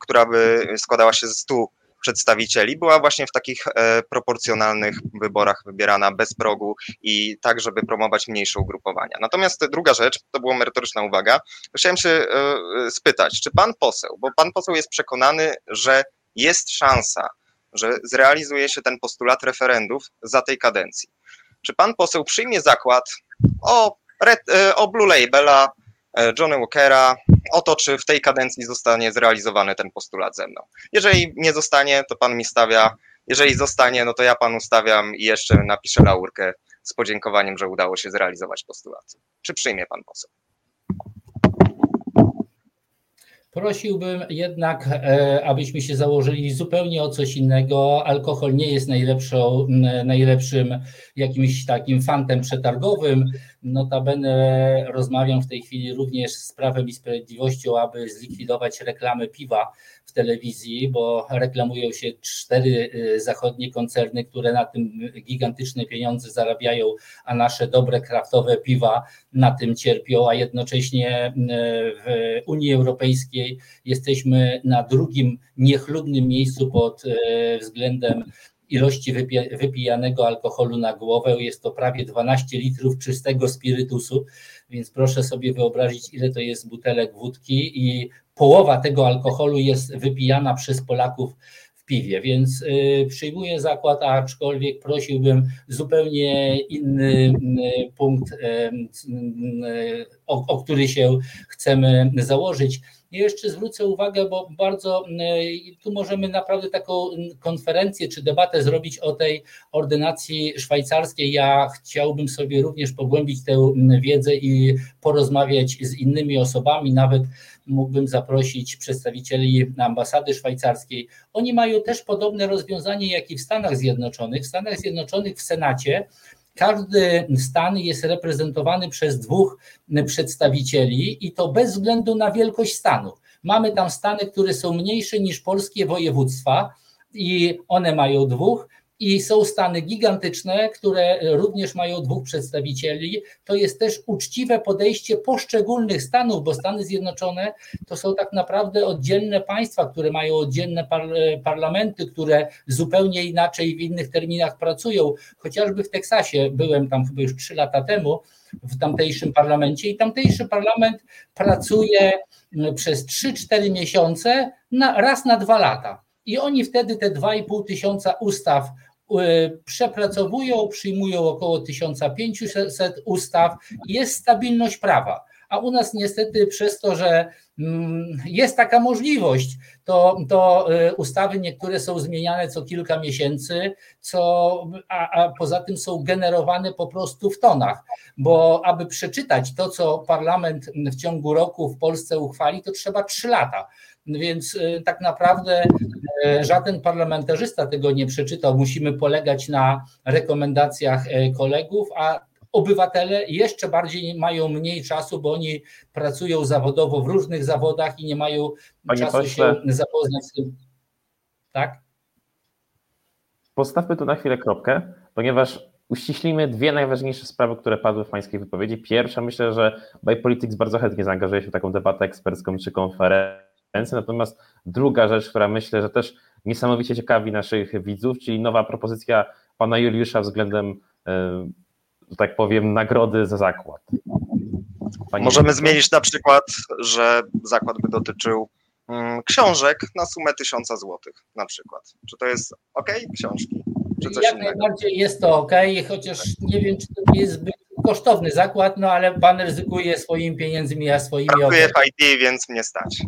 która by składała się z 100 przedstawicieli była właśnie w takich e, proporcjonalnych wyborach wybierana bez progu i tak, żeby promować mniejsze ugrupowania. Natomiast druga rzecz, to była merytoryczna uwaga, chciałem się e, spytać, czy pan poseł, bo pan poseł jest przekonany, że jest szansa, że zrealizuje się ten postulat referendów za tej kadencji. Czy pan poseł przyjmie zakład o, e, o Blue Labela E, Johnny Walkera o to, czy w tej kadencji zostanie zrealizowany ten postulat ze mną. Jeżeli nie zostanie, to pan mi stawia, jeżeli zostanie, no to ja panu stawiam i jeszcze napiszę laurkę z podziękowaniem, że udało się zrealizować postulat. Czy przyjmie pan poseł? Prosiłbym jednak, e, abyśmy się założyli zupełnie o coś innego. Alkohol nie jest najlepszą, najlepszym jakimś takim fantem przetargowym. Notabene rozmawiam w tej chwili również z Prawem i Sprawiedliwością, aby zlikwidować reklamę piwa w telewizji, bo reklamują się cztery y, zachodnie koncerny, które na tym gigantyczne pieniądze zarabiają, a nasze dobre kraftowe piwa na tym cierpią, a jednocześnie y, w Unii Europejskiej jesteśmy na drugim niechlubnym miejscu pod y, względem ilości wypijanego alkoholu na głowę. Jest to prawie 12 litrów czystego spirytusu, więc proszę sobie wyobrazić, ile to jest butelek wódki i połowa tego alkoholu jest wypijana przez Polaków w piwie, więc y, przyjmuję zakład, aczkolwiek prosiłbym zupełnie inny y, punkt, y, o, o który się chcemy założyć. Jeszcze zwrócę uwagę, bo bardzo tu możemy naprawdę taką konferencję czy debatę zrobić o tej ordynacji szwajcarskiej. Ja chciałbym sobie również pogłębić tę wiedzę i porozmawiać z innymi osobami, nawet mógłbym zaprosić przedstawicieli ambasady szwajcarskiej. Oni mają też podobne rozwiązanie jak i w Stanach Zjednoczonych. W Stanach Zjednoczonych w Senacie każdy stan jest reprezentowany przez dwóch przedstawicieli i to bez względu na wielkość stanu. Mamy tam stany, które są mniejsze niż polskie województwa i one mają dwóch, i są stany gigantyczne, które również mają dwóch przedstawicieli. To jest też uczciwe podejście poszczególnych stanów, bo Stany Zjednoczone to są tak naprawdę oddzielne państwa, które mają oddzielne par parlamenty, które zupełnie inaczej w innych terminach pracują. Chociażby w Teksasie byłem tam chyba już trzy lata temu w tamtejszym parlamencie i tamtejszy parlament pracuje przez 3-4 miesiące na, raz na dwa lata. I oni wtedy te 2,5 tysiąca ustaw przepracowują, przyjmują około 1500 ustaw, jest stabilność prawa. A u nas niestety przez to, że mm, jest taka możliwość, to, to y, ustawy niektóre są zmieniane co kilka miesięcy, co, a, a poza tym są generowane po prostu w tonach, bo aby przeczytać to, co parlament w ciągu roku w Polsce uchwali, to trzeba trzy lata. Więc y, tak naprawdę y, żaden parlamentarzysta tego nie przeczytał. Musimy polegać na rekomendacjach y, kolegów, a obywatele jeszcze bardziej mają mniej czasu, bo oni pracują zawodowo w różnych zawodach i nie mają Panie czasu pośle, się zapoznać z tym. Tak? Postawmy tu na chwilę kropkę, ponieważ uściślimy dwie najważniejsze sprawy, które padły w Pańskiej wypowiedzi. Pierwsza, myślę, że Bypolitics bardzo chętnie zaangażuje się w taką debatę ekspercką czy konferencję Natomiast druga rzecz, która myślę, że też niesamowicie ciekawi naszych widzów, czyli nowa propozycja pana Juliusza względem, e, że tak powiem, nagrody za zakład. Panie Możemy zmienić na przykład, że zakład by dotyczył mm, książek na sumę tysiąca złotych na przykład. Czy to jest ok? Książki? Czy coś Jak innego? najbardziej jest to ok, chociaż nie wiem, czy to jest zbyt kosztowny zakład, no ale pan ryzykuje swoimi pieniędzmi, a swoimi... Pracuję w IT, więc mnie stać.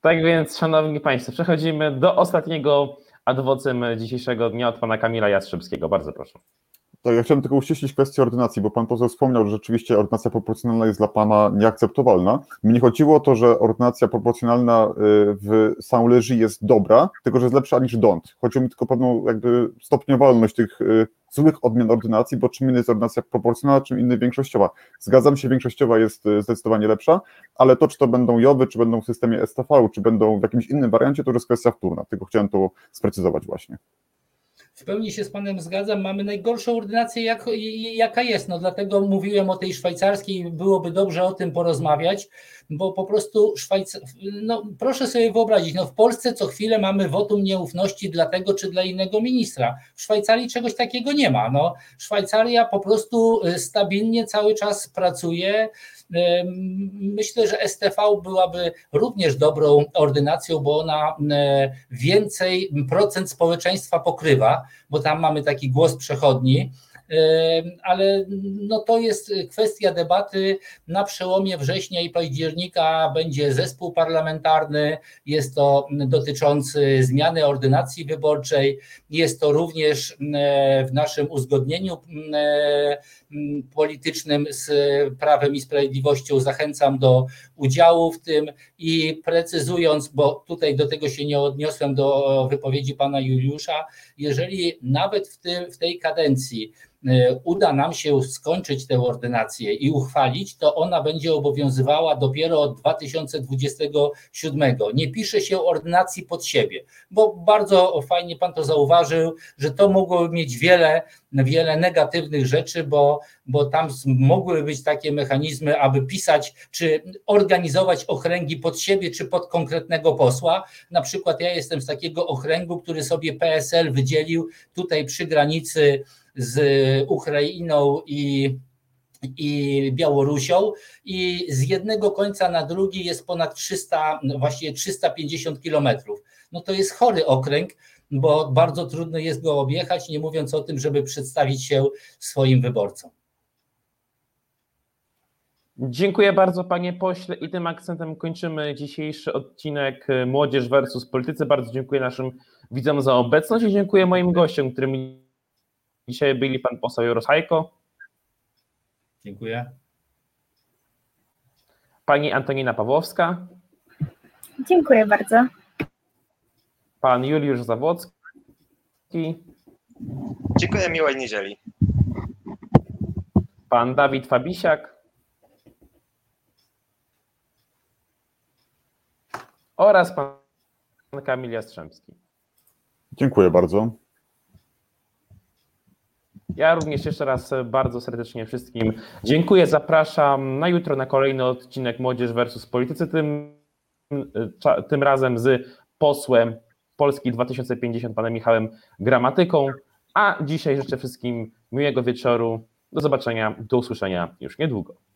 Tak więc, szanowni państwo, przechodzimy do ostatniego adwocem dzisiejszego dnia od pana Kamila Jastrzębskiego. Bardzo proszę. Tak, ja chciałem tylko uściślić kwestię ordynacji, bo pan poseł wspomniał, że rzeczywiście ordynacja proporcjonalna jest dla pana nieakceptowalna. Mnie nie chodziło o to, że ordynacja proporcjonalna y, w Saint-Légy jest dobra, tylko że jest lepsza niż DONT. Chodziło mi tylko o pewną jakby stopniowalność tych y, złych odmian ordynacji, bo czym inny jest ordynacja proporcjonalna, czym inny większościowa. Zgadzam się, większościowa jest y, zdecydowanie lepsza, ale to, czy to będą JOWy, czy będą w systemie STV, czy będą w jakimś innym wariancie, to już jest kwestia wtórna. Tylko chciałem to sprecyzować właśnie. W pełni się z Panem zgadzam. Mamy najgorszą ordynację, jak, jaka jest. No dlatego mówiłem o tej szwajcarskiej. Byłoby dobrze o tym porozmawiać, bo po prostu Szwajcar... no, proszę sobie wyobrazić, no w Polsce co chwilę mamy wotum nieufności dla tego czy dla innego ministra. W Szwajcarii czegoś takiego nie ma. No, Szwajcaria po prostu y, stabilnie cały czas pracuje Myślę, że STV byłaby również dobrą ordynacją, bo ona więcej procent społeczeństwa pokrywa, bo tam mamy taki głos przechodni ale no to jest kwestia debaty. Na przełomie września i października będzie zespół parlamentarny, jest to dotyczący zmiany ordynacji wyborczej, jest to również w naszym uzgodnieniu politycznym z Prawem i Sprawiedliwością. Zachęcam do udziału w tym i precyzując, bo tutaj do tego się nie odniosłem do wypowiedzi pana Juliusza, jeżeli nawet w, w tej kadencji uda nam się skończyć tę ordynację i uchwalić, to ona będzie obowiązywała dopiero od 2027. Nie pisze się ordynacji pod siebie, bo bardzo fajnie pan to zauważył, że to mogłoby mieć wiele, wiele negatywnych rzeczy, bo, bo tam mogłyby być takie mechanizmy, aby pisać, czy organizować okręgi pod siebie, czy pod konkretnego posła. Na przykład ja jestem z takiego okręgu, który sobie PSL wydzielił tutaj przy granicy z Ukrainą i i Białorusią i z jednego końca na drugi jest ponad 300, właściwie 350 kilometrów. No to jest chory okręg, bo bardzo trudno jest go objechać, nie mówiąc o tym, żeby przedstawić się swoim wyborcom. Dziękuję bardzo panie pośle i tym akcentem kończymy dzisiejszy odcinek Młodzież versus Politycy. Bardzo dziękuję naszym widzom za obecność i dziękuję moim gościom, którymi dzisiaj byli pan poseł Joros Hajko. Dziękuję. Pani Antonina Pawłowska. Dziękuję bardzo. Pan Juliusz Zawocki. Dziękuję, miłej niedzieli. Pan Dawid Fabisiak. Oraz pan Kamil Jastrzębski. Dziękuję bardzo. Ja również jeszcze raz bardzo serdecznie wszystkim dziękuję. Zapraszam na jutro na kolejny odcinek Młodzież versus Politycy, tym, tym razem z posłem Polski 2050, panem Michałem Gramatyką. A dzisiaj życzę wszystkim miłego wieczoru. Do zobaczenia, do usłyszenia już niedługo.